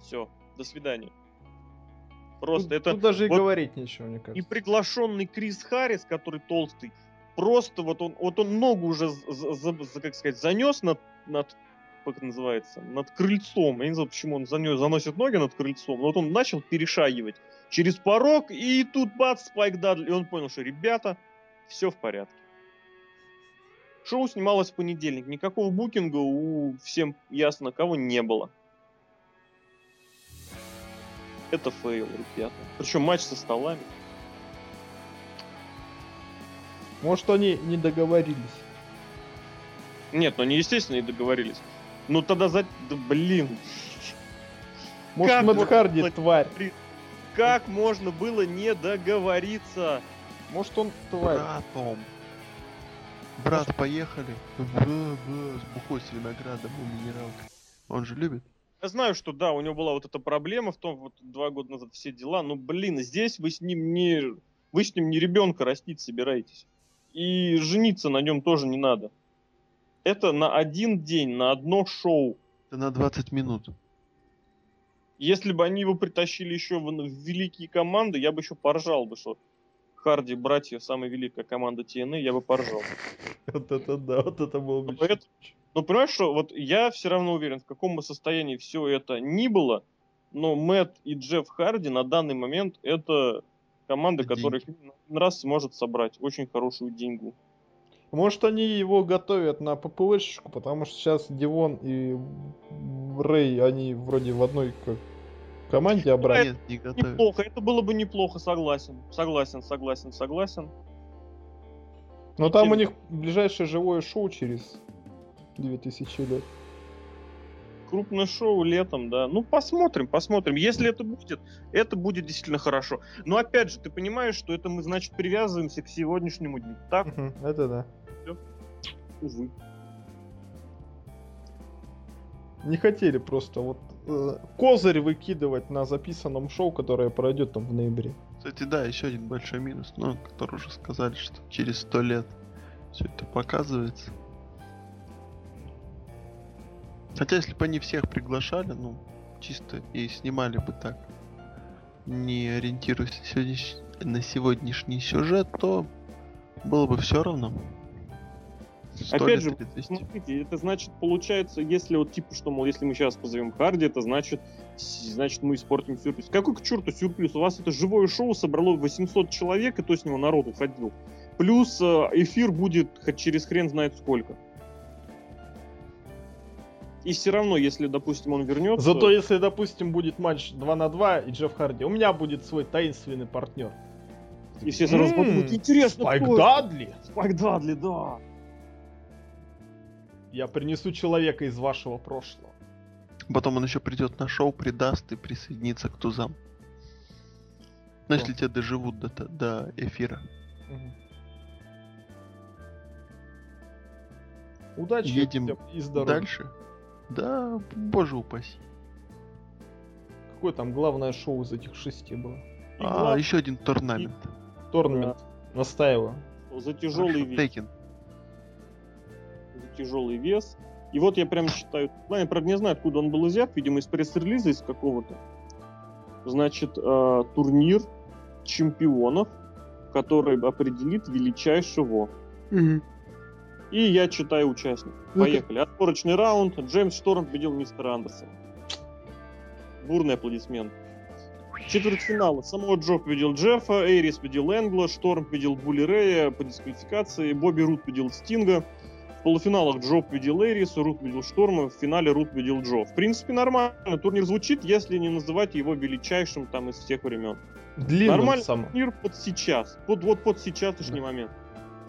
Все, до свидания. Просто тут, это... тут даже и вот говорить нечего, мне И кажется. приглашенный Крис Харрис, который толстый, просто вот он, вот он ногу уже, з- з- за- за- как сказать, занес над, над, как это называется, над крыльцом. Я не знаю, почему он занес, заносит ноги над крыльцом, но вот он начал перешагивать через порог, и тут бац, Спайк Дадли, и он понял, что, ребята, все в порядке. Шоу снималось в понедельник, никакого букинга у всем ясно кого не было. Это фейл, ребята. Причем матч со столами. Может, они не договорились. Нет, ну они, естественно, и договорились. Ну тогда за... Да блин. Может, Как Мэтт Харди это- тварь. Как можно было не договориться? Может, он тварь. Братом. Брат, поехали. Бра, бра, с бухой с виноградом и минералкой. Он же любит. Я знаю, что да, у него была вот эта проблема в том, вот два года назад все дела, но, блин, здесь вы с ним не... Вы с ним не ребенка растить собираетесь. И жениться на нем тоже не надо. Это на один день, на одно шоу. Это на 20 минут. Если бы они его притащили еще в, в великие команды, я бы еще поржал бы, что Харди, братья, самая великая команда TNA, я бы поржал. Вот это да, вот это было бы. Но Но понимаешь, что вот я все равно уверен, в каком бы состоянии все это ни было, но Мэтт и Джефф Харди на данный момент это команда, которая раз сможет собрать очень хорошую деньгу. Может, они его готовят на ППВшечку, потому что сейчас Дивон и Рэй, они вроде в одной как, команде обратно. Нет, не готовят. Неплохо, это было бы неплохо, согласен. Согласен, согласен, согласен. Но там Тем- у них ближайшее живое шоу через 2000 лет. Крупное шоу летом, да. Ну, посмотрим, посмотрим. Если это будет, это будет действительно хорошо. Но опять же, ты понимаешь, что это мы, значит, привязываемся к сегодняшнему дню. Так, Это да. Увы. Не хотели просто вот э, козырь выкидывать на записанном шоу, которое пройдет там в ноябре. Кстати, да, еще один большой минус, ну, который уже сказали, что через сто лет все это показывается. Хотя, если бы они всех приглашали, ну, чисто и снимали бы так, не ориентируясь на сегодняшний сюжет, то было бы все равно. 100 Опять же, или 200. Смотрите, это значит, получается, если вот типа, что, мол, если мы сейчас позовем Харди, это значит, значит, мы испортим сюрприз. Какой к черту сюрприз? У вас это живое шоу собрало 800 человек, и то с него народ уходил. Плюс э, эфир будет хоть через хрен знает сколько. И все равно, если, допустим, он вернется... Зато если, допустим, будет матч 2 на 2 и Джефф Харди, у меня будет свой таинственный партнер. И все сразу М, подумают, интересно, Спайк кто это?» Дадли? Спайк Дадли, да. Я принесу человека из вашего прошлого. Потом он еще придет на шоу, придаст и присоединится к тузам. Ну, если те доживут до, до эфира. Мгм. Удачи Едем и здоровья. Дальше? Да, боже упаси. Какое там главное шоу из этих шести было? И А, главное, еще один торнамент. Торнамент. Настаиваю. за тяжелый Хорошо, вес. Тейкен. Тяжелый вес. И вот я прям считаю, ну, я, правда, не знаю, откуда он был взят, видимо, из пресс-релиза из какого-то. Значит, э, турнир чемпионов, который определит величайшего. И я читаю участников. Ну-ка. Поехали. Отборочный раунд. Джеймс Шторм победил мистера Андерсона. Бурный аплодисмент. Четвертьфинала. Самого Джо победил Джеффа, Эйрис победил Энгла, Шторм победил Булли Рэя по дисквалификации, Бобби Рут победил Стинга. В полуфиналах Джо победил Эйрис, Рут победил Шторма, в финале Рут победил Джо. В принципе, нормально. Турнир звучит, если не называть его величайшим там из всех времен. Длинным Нормально. сам. Турнир под сейчас. Под, вот под сейчасшний момент.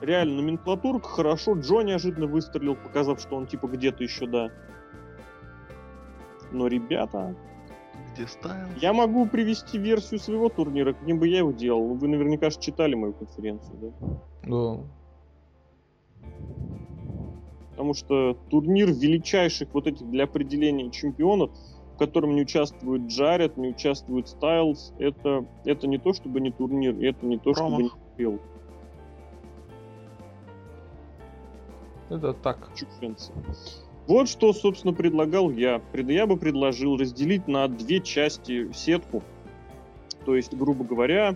Реально, номенклатурка хорошо. Джо неожиданно выстрелил, показав, что он типа где-то еще, да. Но, ребята, Где Стайл? я могу привести версию своего турнира, каким бы я его делал. Вы наверняка же читали мою конференцию, да? Да. Потому что турнир величайших вот этих для определения чемпионов, в котором не участвует Джаред, не участвует Стайлз, это, это не то, чтобы не турнир, и это не то, чтобы не Промах. успел. Это так. чухнется. Вот что, собственно, предлагал я. Пред- Я бы предложил разделить на две части сетку. То есть, грубо говоря,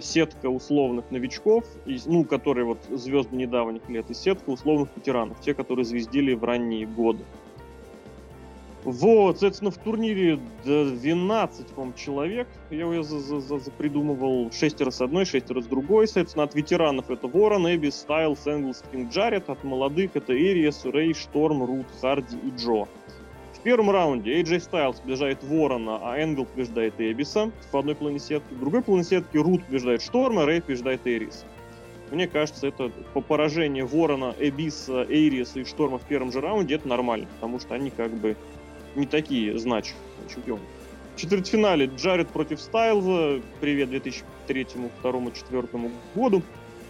сетка условных новичков, ну, которые вот звезды недавних лет, и сетка условных ветеранов, те, которые звездили в ранние годы. Вот, соответственно, в турнире 12, по-моему, человек. Я его за- за- за- придумывал шестеро с одной, шестеро с другой. Соответственно, от ветеранов это Ворон, Эбби, Стайлс, Энглс, Кинг Джаред. От молодых это Эриас, Рэй, Шторм, Рут, Харди и Джо. Первом раунде AJ Styles побеждает Ворона, а Энгл побеждает Эбиса в одной сетки. В другой сетки Рут побеждает Шторма, Рэй побеждает Эриса. Мне кажется, это по поражению Ворона, Эбиса, Эйриса и Шторма в первом же раунде это нормально, потому что они как бы не такие значимые чемпионы. В четвертьфинале Джаред против Стайлза. Привет 2003, 2002, 2004 году.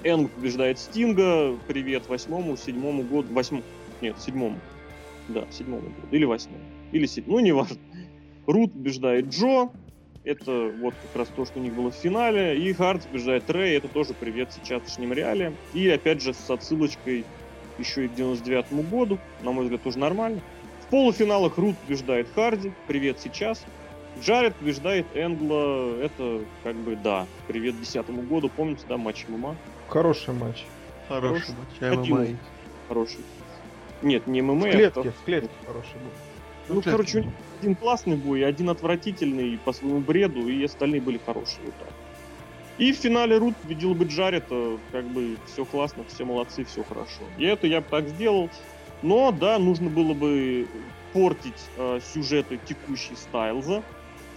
Энг побеждает Стинга. Привет восьмому, седьмому году. Восьмому. Нет, седьмому. Да, седьмому году. Или восьмому. Или седьмому. Ну, неважно. Рут побеждает Джо. Это вот как раз то, что у них было в финале. И Харт побеждает Рэй. Это тоже привет сейчасшним реалиям. И опять же с отсылочкой еще и к 99 году. На мой взгляд, тоже нормально. В полуфиналах Рут побеждает Харди. Привет сейчас. Джаред побеждает Энгла. Это как бы да. Привет десятому году. Помните, да, матч ММА? Хороший матч. Хороший матч. Один. ММА. Хороший. Нет, не ММА. В а клетке, кто- в клетке хороший был. Ну, клетке. короче, у них один классный бой, один отвратительный по своему бреду, и остальные были хорошие. Вот так. И в финале Рут победил бы Джаред, э, как бы все классно, все молодцы, все хорошо. И это я бы так сделал. Но, да, нужно было бы портить э, сюжеты текущей Стайлза.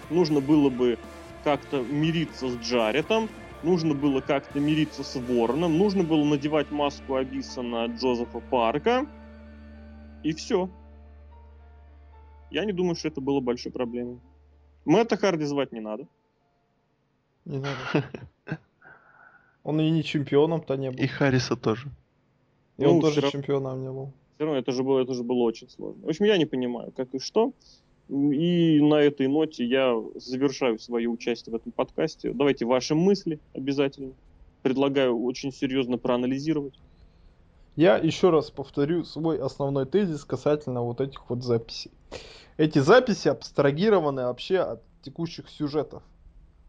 Нужно было бы как-то мириться с Джаретом. Нужно было как-то мириться с Вороном. Нужно было надевать маску Абиса на Джозефа Парка. И все. Я не думаю, что это было большой проблемой. Мэтта Харди звать не надо. Не надо. Он и не чемпионом-то не был. И Харриса тоже. И он Ну, тоже всё равно- чемпионом не был. Все равно это же было, это же было очень сложно. В общем, я не понимаю, как и что. И на этой ноте я завершаю свое участие в этом подкасте. Давайте ваши мысли обязательно. Предлагаю очень серьезно проанализировать. Я еще раз повторю свой основной тезис касательно вот этих вот записей. Эти записи абстрагированы вообще от текущих сюжетов.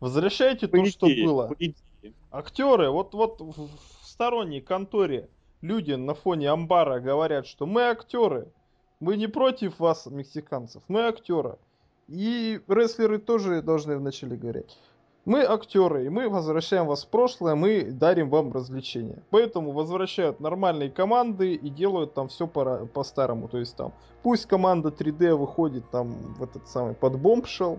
Возвращайте По то, что идее, было. по идее. Актеры, вот, вот в, в сторонней конторе люди на фоне амбара говорят, что мы актеры, мы не против вас, мексиканцев, мы актеры. И рестлеры тоже должны вначале говорить. Мы актеры, и мы возвращаем вас в прошлое, мы дарим вам развлечения. Поэтому возвращают нормальные команды и делают там все по- по-старому. То есть там, пусть команда 3D выходит там в этот самый под Bombshell,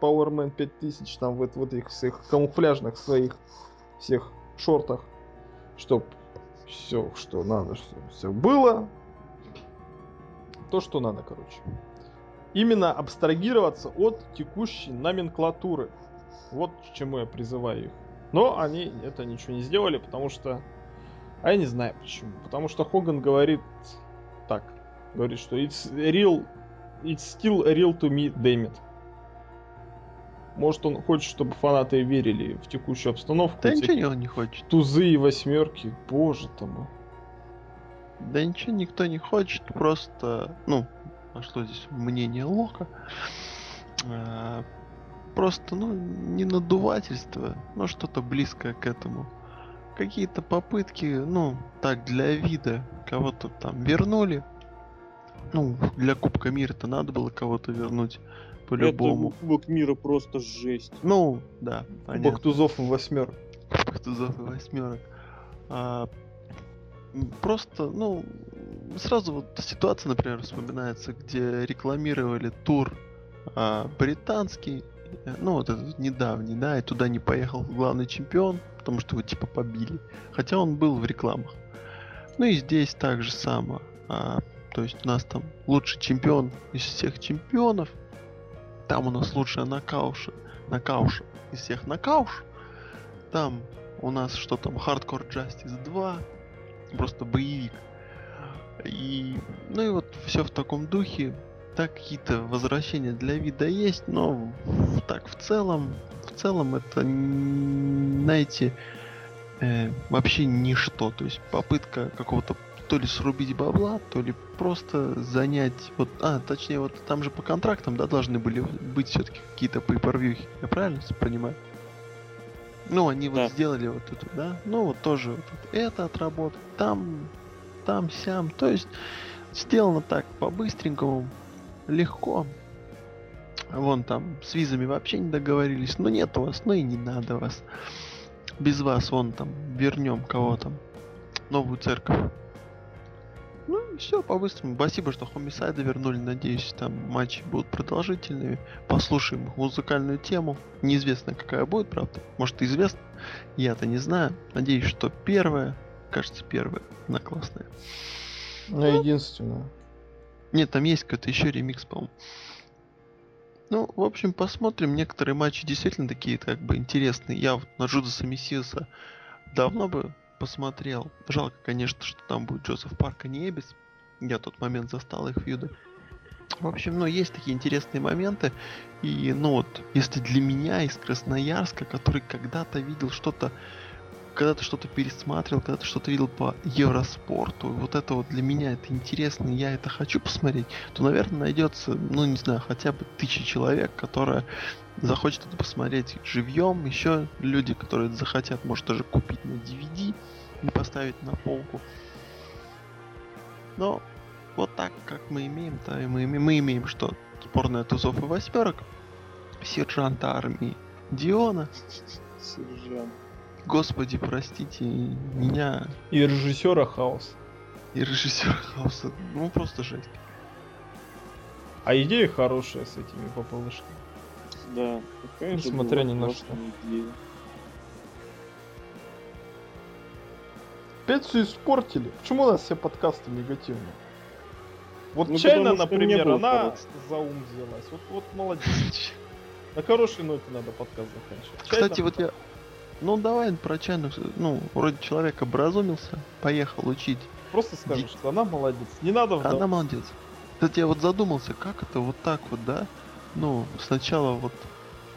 Powerman 5000, там в, вот этих всех камуфляжных своих всех шортах, чтоб все, что надо, все было. то, что надо, короче. Именно абстрагироваться от текущей номенклатуры. Вот к чему я призываю их. Но они это ничего не сделали, потому что... А я не знаю почему. Потому что Хоган говорит так. Говорит, что it's real... It's still real to me, damn it. Может, он хочет, чтобы фанаты верили в текущую обстановку. Да ничего он не хочет. Тузы и восьмерки. Боже мой. Да ничего никто не хочет, просто, ну, а что здесь мнение Лока? Просто, ну, не надувательство, но что-то близкое к этому. Какие-то попытки, ну, так, для вида, кого-то там вернули. Ну, для Кубка Мира-то надо было кого-то вернуть, по-любому. Это Кубок мира просто жесть. Ну, да, понятно. Кубок тузов и восьмерок. Кубок тузов и восьмерок. А, просто, ну, сразу вот ситуация, например, вспоминается, где рекламировали тур а, британский, ну вот этот недавний, да, и туда не поехал главный чемпион, потому что его типа побили. Хотя он был в рекламах. Ну и здесь так же само. А, то есть у нас там лучший чемпион из всех чемпионов. Там у нас лучшая накауша. Накауша из всех накауш. Там у нас что там, Hardcore Justice 2. Просто боевик. И, ну и вот все в таком духе. Так какие-то возвращения для вида есть, но так в целом, в целом это, знаете, э, вообще ничто. То есть попытка какого-то то ли срубить бабла, то ли просто занять, вот, а, точнее, вот там же по контрактам, да, должны были быть все-таки какие-то pay я правильно понимаю? Ну, они вот Да. сделали вот это, да, ну вот тоже вот это отработать, там, там, сям, то есть сделано так по-быстренькому, легко. Вон там с визами вообще не договорились, ну нет у вас, ну и не надо вас. Без вас вон там вернем кого там, новую церковь. Ну и все по-быстрому. Спасибо, что хомисайды вернули. Надеюсь, там матчи будут продолжительными. Послушаем музыкальную тему. Неизвестно, какая будет, правда. Может, известно. Я-то не знаю. Надеюсь, что первая. Кажется, первая. Она классная. Ну, единственное. Нет, там есть какой-то еще ремикс, по-моему. Ну, в общем, посмотрим. Некоторые матчи действительно такие, как бы, интересные. Я вот на Джудаса Мессиаса давно бы посмотрел. Жалко, конечно, что там будет Джозеф Парк, а не Эбис. Я тот момент застал их фьюды. В общем, ну, есть такие интересные моменты. И, ну вот, если для меня из Красноярска, который когда-то видел что-то когда-то что-то пересматривал, когда-то что-то видел по Евроспорту, вот это вот для меня это интересно, я это хочу посмотреть, то, наверное, найдется, ну, не знаю, хотя бы тысяча человек, которая захочет это посмотреть живьем, еще люди, которые это захотят, может даже купить на DVD и поставить на полку. Но вот так, как мы имеем, то и мы имеем, мы имеем что? Сборная тузов и восьмерок, сержанта армии Диона, Сержант. Господи, простите меня И режиссера хаос. и режиссера хаоса. Ну просто жесть. А идея хорошая с этими ППВшками. Да. какая же ни на классная идея. Опять все испортили. Почему у нас все подкасты негативные? Вот Ну, Чайна, что например, она хорошего. за ум взялась. Вот, вот молодец. На хорошей ноте надо подкаст заканчивать. Кстати, Чайна- вот я... Ну давай про чайну, ну, вроде человек образумился, поехал учить. Просто скажу, что она молодец. Не надо вдал- Она молодец. Кстати, я вот задумался, как это вот так вот, да? Ну, сначала вот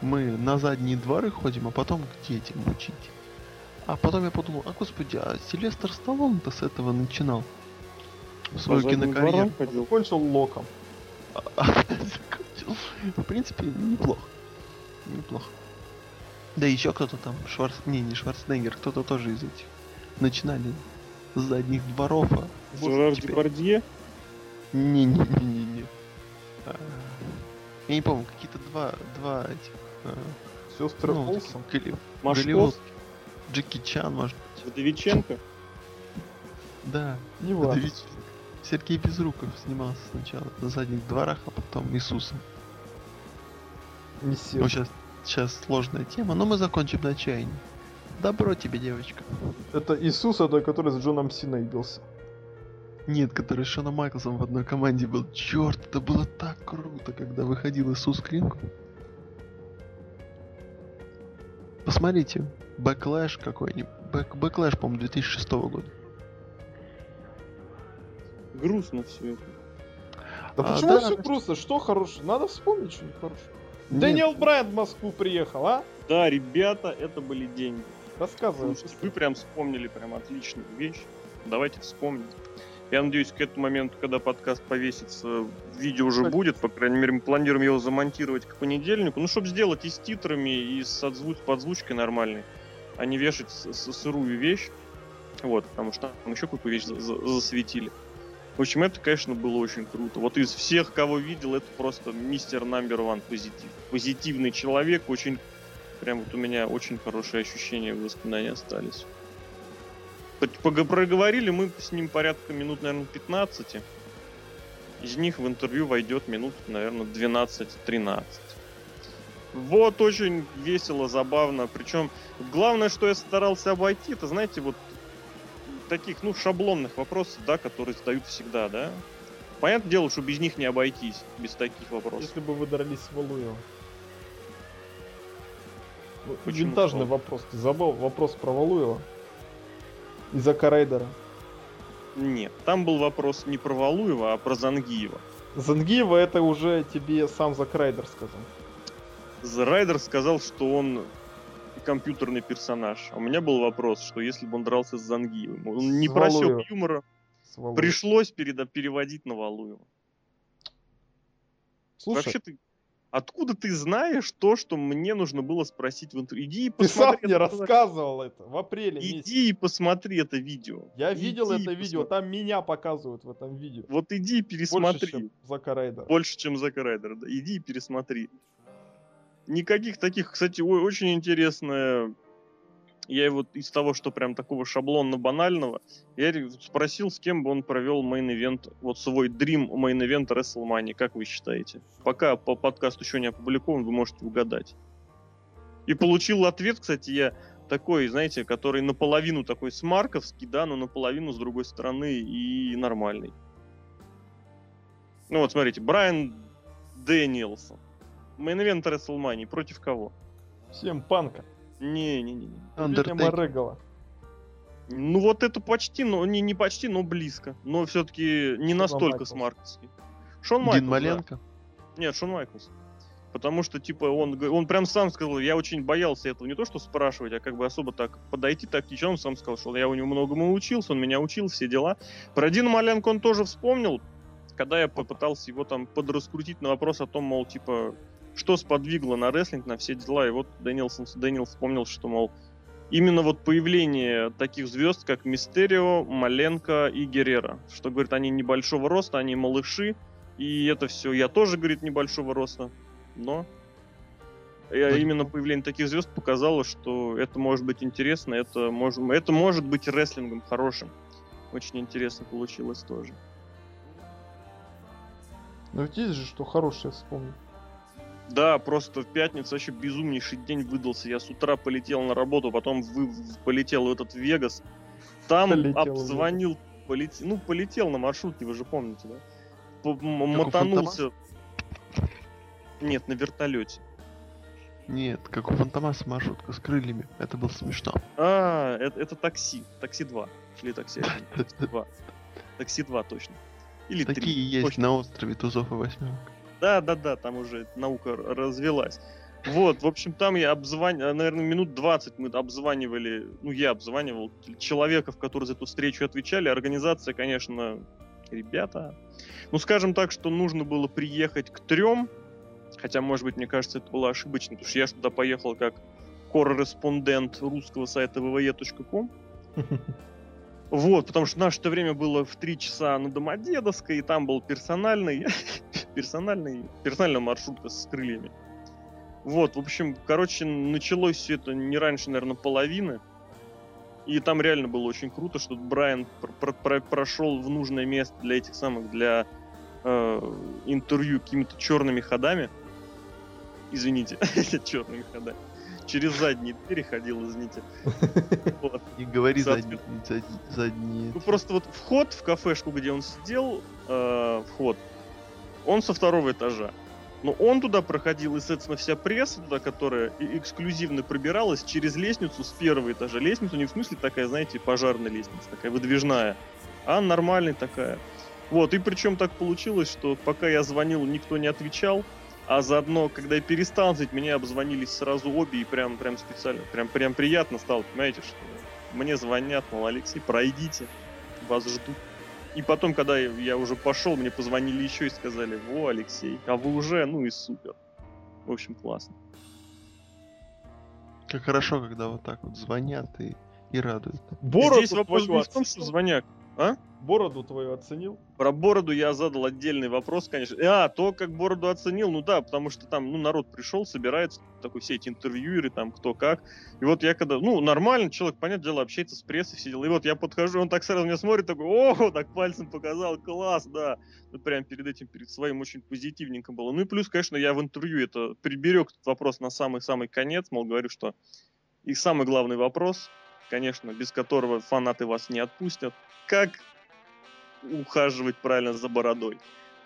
мы на задние дворы ходим, а потом к детям учить. А потом я подумал, а господи, а Сильвестр Сталлоне-то с этого начинал. Свою задним кинокарьеру. Закончил локом. В принципе, неплохо. Неплохо. Да еще кто-то там, Шварц... Не, не Шварценеггер, кто-то тоже из этих. Начинали с задних дворов, а Жерар теперь- Депардье. Не-не-не-не-не. А, Я не помню, какие-то два, два этих... а, Сестры ну, Олсен. голли- голливудских. Джеки Чан, может быть. Вдовиченко. Да. Не важно. Сергей Безруков снимался сначала на задних дворах, а потом Иисусом. Не Ну, сел. сейчас, сейчас сложная тема, но мы закончим на Чайне. Добро тебе, девочка. Это Иисус, это который с Джоном Синой бился. Нет, который с Шоном Майклсом в одной команде был. Черт, это было так круто, когда выходил Иисус Клинк. Посмотрите, Бэклэш какой-нибудь. Бэк, Бэклэш, по-моему, 2006 года. Грустно все это. Да А, почему да. все грустно? Что хорошее? Надо вспомнить что-нибудь хорошее. Дэниел Брайан в Москву приехал, а? Да, ребята, это были деньги. Рассказывай. Слушайте, вы прям вспомнили прям отличную вещь. Давайте вспомним. Я надеюсь, к этому моменту, когда подкаст повесится, видео уже будет. По крайней мере, мы планируем его замонтировать к понедельнику. Ну, чтобы сделать и с титрами, и с отзвуч- подзвучкой нормальной, а не вешать с- с- сырую вещь. Вот, потому что там еще какую вещь за- за- засветили. В общем, это, конечно, было очень круто. Вот из всех, кого видел, это просто мистер номер one позитив. Позитивный человек, очень... Прям вот у меня очень хорошие ощущения, воспоминания остались. Проговорили мы с ним порядка минут, наверное, 15. Из них в интервью войдет минут, наверное, 12-13. Вот очень весело, забавно. Причем главное, что я старался обойти, это, знаете, вот таких, ну, шаблонных вопросов, да, которые задают всегда, да. Понятное дело, что без них не обойтись, без таких вопросов. Если бы вы дрались с Валуевым. Ну, Почему Винтажный с вопрос. Ты забыл вопрос про Валуева? Из-за Карайдера. Нет, там был вопрос не про Валуева, а про Зангиева. Зангиева это уже тебе сам Закрайдер сказал. Райдер сказал, что он компьютерный персонаж. А у меня был вопрос, что если бы он дрался с Зангиевым, он не С просек юмора, С Валуевым. пришлось переда- переводить на Валуева. Слушай, Вообще ты... Откуда ты знаешь то, что мне нужно было спросить в интервью? Иди и ты сам посмотри. мне это- рассказывал это в апреле месяце. Иди и посмотри это видео. Я Иди видел это видео, посмотри. там меня показывают в этом видео. Вот иди и Больше, пересмотри. чем Зака Райдера. Больше, чем Зак Райдер. Да. Иди и пересмотри. Никаких таких, кстати, о- очень интересное. Я его из того, что прям такого шаблонно-банального, я спросил, с кем бы он провел main event, вот свой dream main event WrestleMania, как вы считаете? Пока по подкаст еще не опубликован, вы можете угадать. И получил ответ, кстати, я такой, знаете, который наполовину такой смарковский, да, но наполовину с другой стороны и нормальный. Ну вот, смотрите, Брайан Дэниелсон. Мейн-ивент WrestleMania против кого? Всем панка. Не-не-не. Регала. Ну вот это почти, но не, не почти, но близко. Но все-таки не Шон настолько Майклс. смарковский. Шон Майклс, Дин да. Маленко. Нет, Шон Майклс. Потому что, типа, он, он прям сам сказал, я очень боялся этого, не то что спрашивать, а как бы особо так подойти тактично. Он сам сказал, что я у него многому учился, он меня учил, все дела. Про Дина Маленко он тоже вспомнил, когда я попытался его там подраскрутить на вопрос о том, мол, типа, что сподвигло на рестлинг, на все дела. И вот Дэнилсон, Дэниел вспомнил, что, мол, именно вот появление таких звезд, как Мистерио, Маленко и Геррера. Что, говорит, они небольшого роста, они малыши, и это все, я тоже, говорит, небольшого роста, но я- Ну, именно появление таких звезд показало, что это может быть интересно, это может, это может быть рестлингом хорошим. Очень интересно получилось тоже. Ну ведь есть же, что хорошее вспомнил. Да, просто в пятницу вообще безумнейший день выдался. Я с утра полетел на работу, потом вы- полетел в этот Вегас. Там Полетел обзвонил, полетел, ну полетел на маршрутке, вы же помните, да? По- мотанулся. Нет, на вертолете. Нет, как у Фантомаса маршрутка с крыльями. Это было смешно. А, это, это такси. Такси 2. Или такси 1. Такси 2. Такси 2 точно. Или Такие 3. есть точно. на острове Тузов и Восьмерок. Да, да, да, там уже наука развелась. Вот, в общем, там я обзванивал, наверное, минут 20 мы обзванивали, ну, я обзванивал человеков, которые за эту встречу отвечали. Организация, конечно, ребята. Ну, скажем так, что нужно было приехать к трем, хотя, может быть, мне кажется, это было ошибочно, потому что я туда поехал как корреспондент русского сайта www.com. Вот, потому что наше время было в 3 часа на Домодедовской, и там был персональный, персональный, персональная маршрутка с крыльями. Вот, в общем, короче, началось все это не раньше, наверное, половины. И там реально было очень круто, что Брайан пр- пр- пр- прошел в нужное место для этих самых, для э, интервью какими-то черными ходами. Извините, черными ходами. Через задние двери ходил, извините. Вот. Не говори задние, задние. Ну просто вот вход в кафешку, где он сидел, э, вход, он со второго этажа. Но он туда проходил, и, соответственно, вся пресса туда, которая и- эксклюзивно пробиралась через лестницу с первого этажа. Лестница не в смысле такая, знаете, пожарная лестница, такая выдвижная, а нормальная такая. Вот, и причем так получилось, что пока я звонил, никто не отвечал, а заодно, когда я перестал звонить, меня обзвонились сразу обе, и прям, прям специально, прям, прям приятно стало, понимаете, что мне звонят, мол, Алексей, пройдите, вас ждут. И потом, когда я- уже пошел, мне позвонили еще и сказали, во, Алексей, а вы уже, ну и супер. В общем, классно. Как хорошо, когда вот так вот звонят и, и радуют. Здесь вопрос не в том, что звонят. А? Бороду твою оценил? Про бороду я задал отдельный вопрос, конечно. А, то, как бороду оценил, ну да, потому что там, ну, народ пришел, собирается, такой все эти интервьюеры, там, кто как. И вот я когда, ну, нормально, человек, понятное дело, общается с прессой, все дела. И вот я подхожу, он так сразу меня смотрит, такой, о, так пальцем показал, класс, да. Ну, прям перед этим, перед своим очень позитивненько было. Ну и плюс, конечно, я в интервью это приберег этот вопрос на самый-самый конец, мол, говорю, что и самый главный вопрос, конечно, без которого фанаты вас не отпустят, как ухаживать правильно за бородой.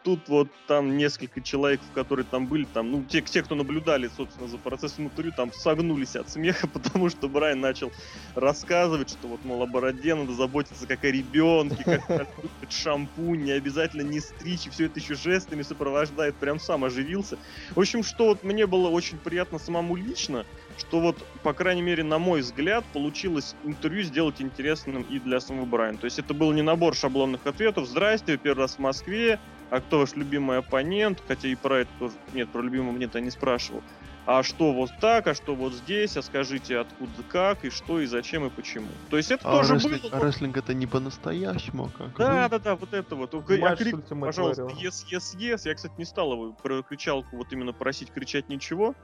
Тут вот там несколько человек, которые там были, там, ну, те, те, кто наблюдали, собственно, за процессом интервью, там согнулись от смеха, потому что Брайан начал рассказывать, что вот, мол, о бороде надо заботиться как о ребенке, как любит шампунь, не обязательно не стричь, и все это еще жестами сопровождает, прям сам оживился. В общем, что вот мне было очень приятно самому лично, что вот, по крайней мере, на мой взгляд, получилось интервью сделать интересным и для самого Брайана. То есть это был не набор шаблонных ответов. Здрасте, вы первый раз в Москве, а кто ваш любимый оппонент? Хотя и про это тоже... Нет, про любимого нет, я не спрашивал. А что вот так, а что вот здесь, а скажите откуда, как, и что, и зачем, и почему. То есть это А тоже рестлинг, было... а рестлинг это не по-настоящему, а как? Да, вы? да, да, вот это вот. Матч А крик, пожалуйста, yes, yes, yes. Я, кстати, не стал его про кричалку вот именно просить кричать ничего,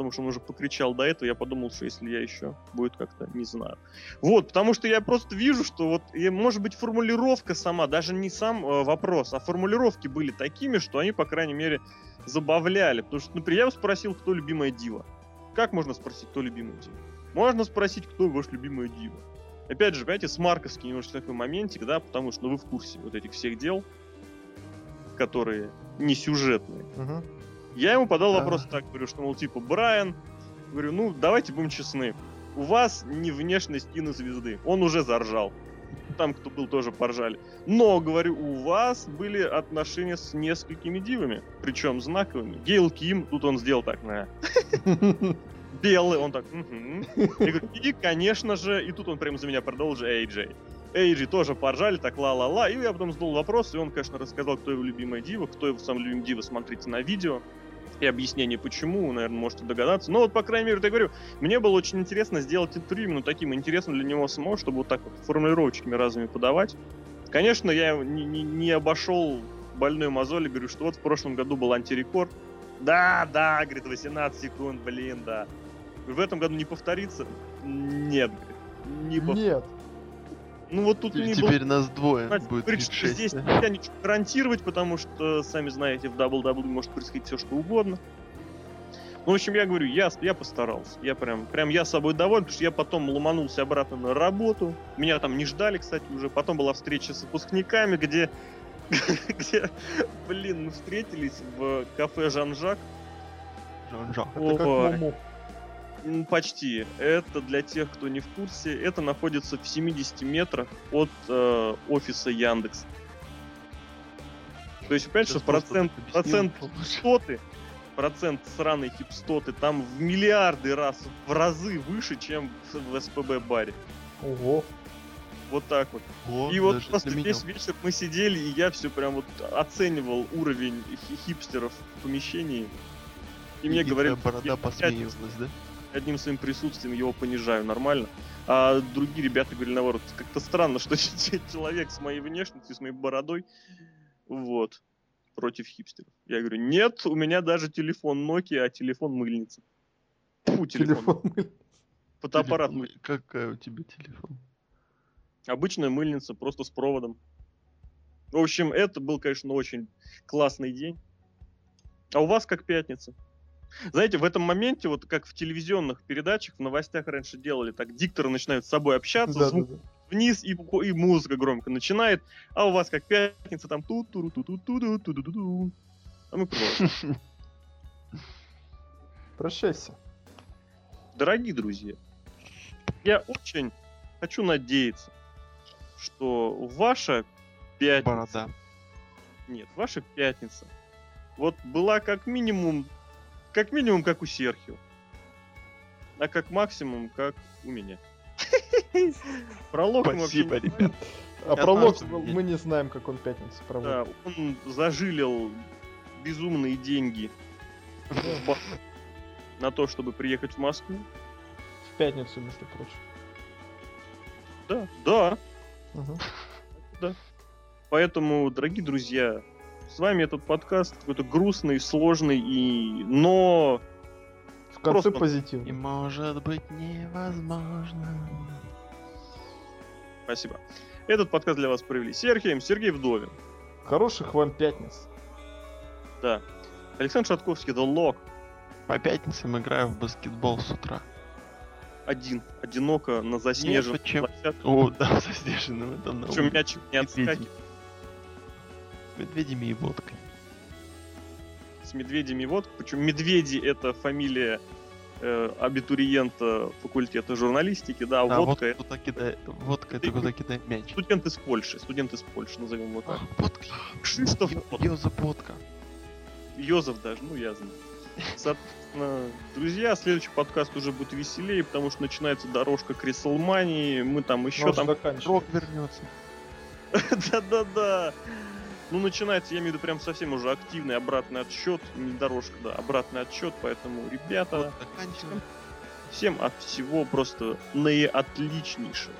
потому что он уже покричал до этого. Я подумал, что если я еще будет как-то, не знаю. Вот, потому что я просто вижу, что вот, и, может быть, формулировка сама, даже не сам э, вопрос, а формулировки были такими, что они, по крайней мере, забавляли. Потому что, например, я спросил, кто любимая дива. Как можно спросить, кто любимая дива? Можно спросить, кто ваш любимая дива. Опять же, понимаете, с Марковский немножко такой моментик, да, потому что ну, вы в курсе вот этих всех дел, которые не сюжетные. Мгм. Я ему подал Да. вопрос так, говорю, что, мол, типа, Брайан, говорю, ну, давайте будем честны. У вас не внешность кинозвезды. Он уже заржал. Там, кто был, тоже поржали. Но, говорю, у вас были отношения с несколькими дивами. Причем знаковыми. Гейл Ким, тут он сделал так, на белый, он так, и, конечно же, и тут он прямо за меня продолжил, Эйджей. Эйджи тоже поржали, так ла-ла-ла. И я потом задал вопрос, и он, конечно, рассказал, кто его любимая дива, кто его самый любимый дива, смотрите на видео. И объяснение, почему, наверное, можете догадаться. Но вот, по крайней мере, я говорю, мне было очень интересно сделать интервью именно таким интересным для него самого, чтобы вот так вот формулировочками разными подавать. Конечно, я не, не- не обошел больной мозоли, говорю, что вот в прошлом году был антирекорд. Да, да, говорит, 18 секунд, блин, да. В этом году не повторится? Нет, говорит, не повторится. Нет. Ну вот тут не было Теперь нас двое Знаете, будет говорит, что 36. здесь нельзя ничего гарантировать, потому что, сами знаете, в WWE может происходить все что угодно. Ну, в общем, я говорю, я, я постарался. Я прям, прям я собой доволен, потому что я потом ломанулся обратно на работу. Меня там не ждали, кстати, уже. Потом была встреча с выпускниками, где, где блин, мы встретились в кафе Жан-Жак. Жан-Жак. Это как Почти. Это для тех, кто не в курсе. Это находится в 70 метрах от э, офиса Яндекс. То есть, вы понимаете, Сейчас что процент, процент хипстоты, процент сраной хипстоты там в миллиарды раз, в разы выше, чем в, в СПБ-баре. Ого. Вот так вот. О, и вот просто весь вечер мы сидели, и я все прям вот оценивал уровень хи- хипстеров в помещении. И, мне И говорили, твоя борода посмеивалась, да? Одним своим присутствием его понижаю нормально. А другие ребята говорили наоборот, как-то странно, что человек с моей внешностью, с моей бородой, вот, против хипстеров. Я говорю, нет, у меня даже телефон Nokia, а телефон мыльница. Фу, телефон. Телефон. Фотоаппарат. Телефон. Какая у тебя телефон? Обычная мыльница, просто с проводом. В общем, это был, конечно, очень классный день. А у вас как пятница? Знаете, в этом моменте, вот как в телевизионных передачах, в новостях раньше делали, так дикторы начинают с собой общаться, Да, звук да, да. вниз и, и музыка громко начинает, а у вас как пятница там ту ту ту ту ту ту ту ту ту А мы продолжим. Прощайся. Дорогие друзья, я очень хочу надеяться, что ваша пятница... Борода. Нет, ваша пятница вот была как минимум, как минимум как у Серхио, а как максимум как у меня. Пролог мы вообще Спасибо, не ребят. А пролог мы не- не знаем, как он пятницу Да, проводит. он зажилил безумные деньги на то, чтобы приехать в Москву. В пятницу, между прочим. Да, да. Мгм. Поэтому, дорогие друзья, с вами этот подкаст какой-то грустный, сложный и... Но... В конце Просто- И позитивно. может быть невозможно. Спасибо. Этот подкаст для вас провели Сергеем, Сергей Вдовин. Хороших вам пятниц. Да. Александр Шатковский, The Lock. По пятницам играю в баскетбол с утра. Один. Одиноко на почему? площадке. О, да, заснеженным это на Причем улице. мяч не отскакивает. Медведями. С медведями и водкой. С медведями вот. Причем медведи это фамилия э, абитуриента факультета журналистики, да, а водка вот это куда кидает, водка это куда кидает мяч. студент из Польши. Студент из Польши, назовем его так. Водка. Кшиштоф Пот- Йозеф водка. Йозеф даже, ну я знаю. Соответственно, друзья, следующий подкаст уже будет веселее, потому что начинается дорожка к Рестлмании, мы там еще Может, там... Рок вернется. Да-да-да. Ну, начинается, я имею в виду, прям совсем уже активный обратный отсчет, не дорожка, да, обратный отсчет, поэтому, ребята, Вот, всем от всего просто наиотличнейшего.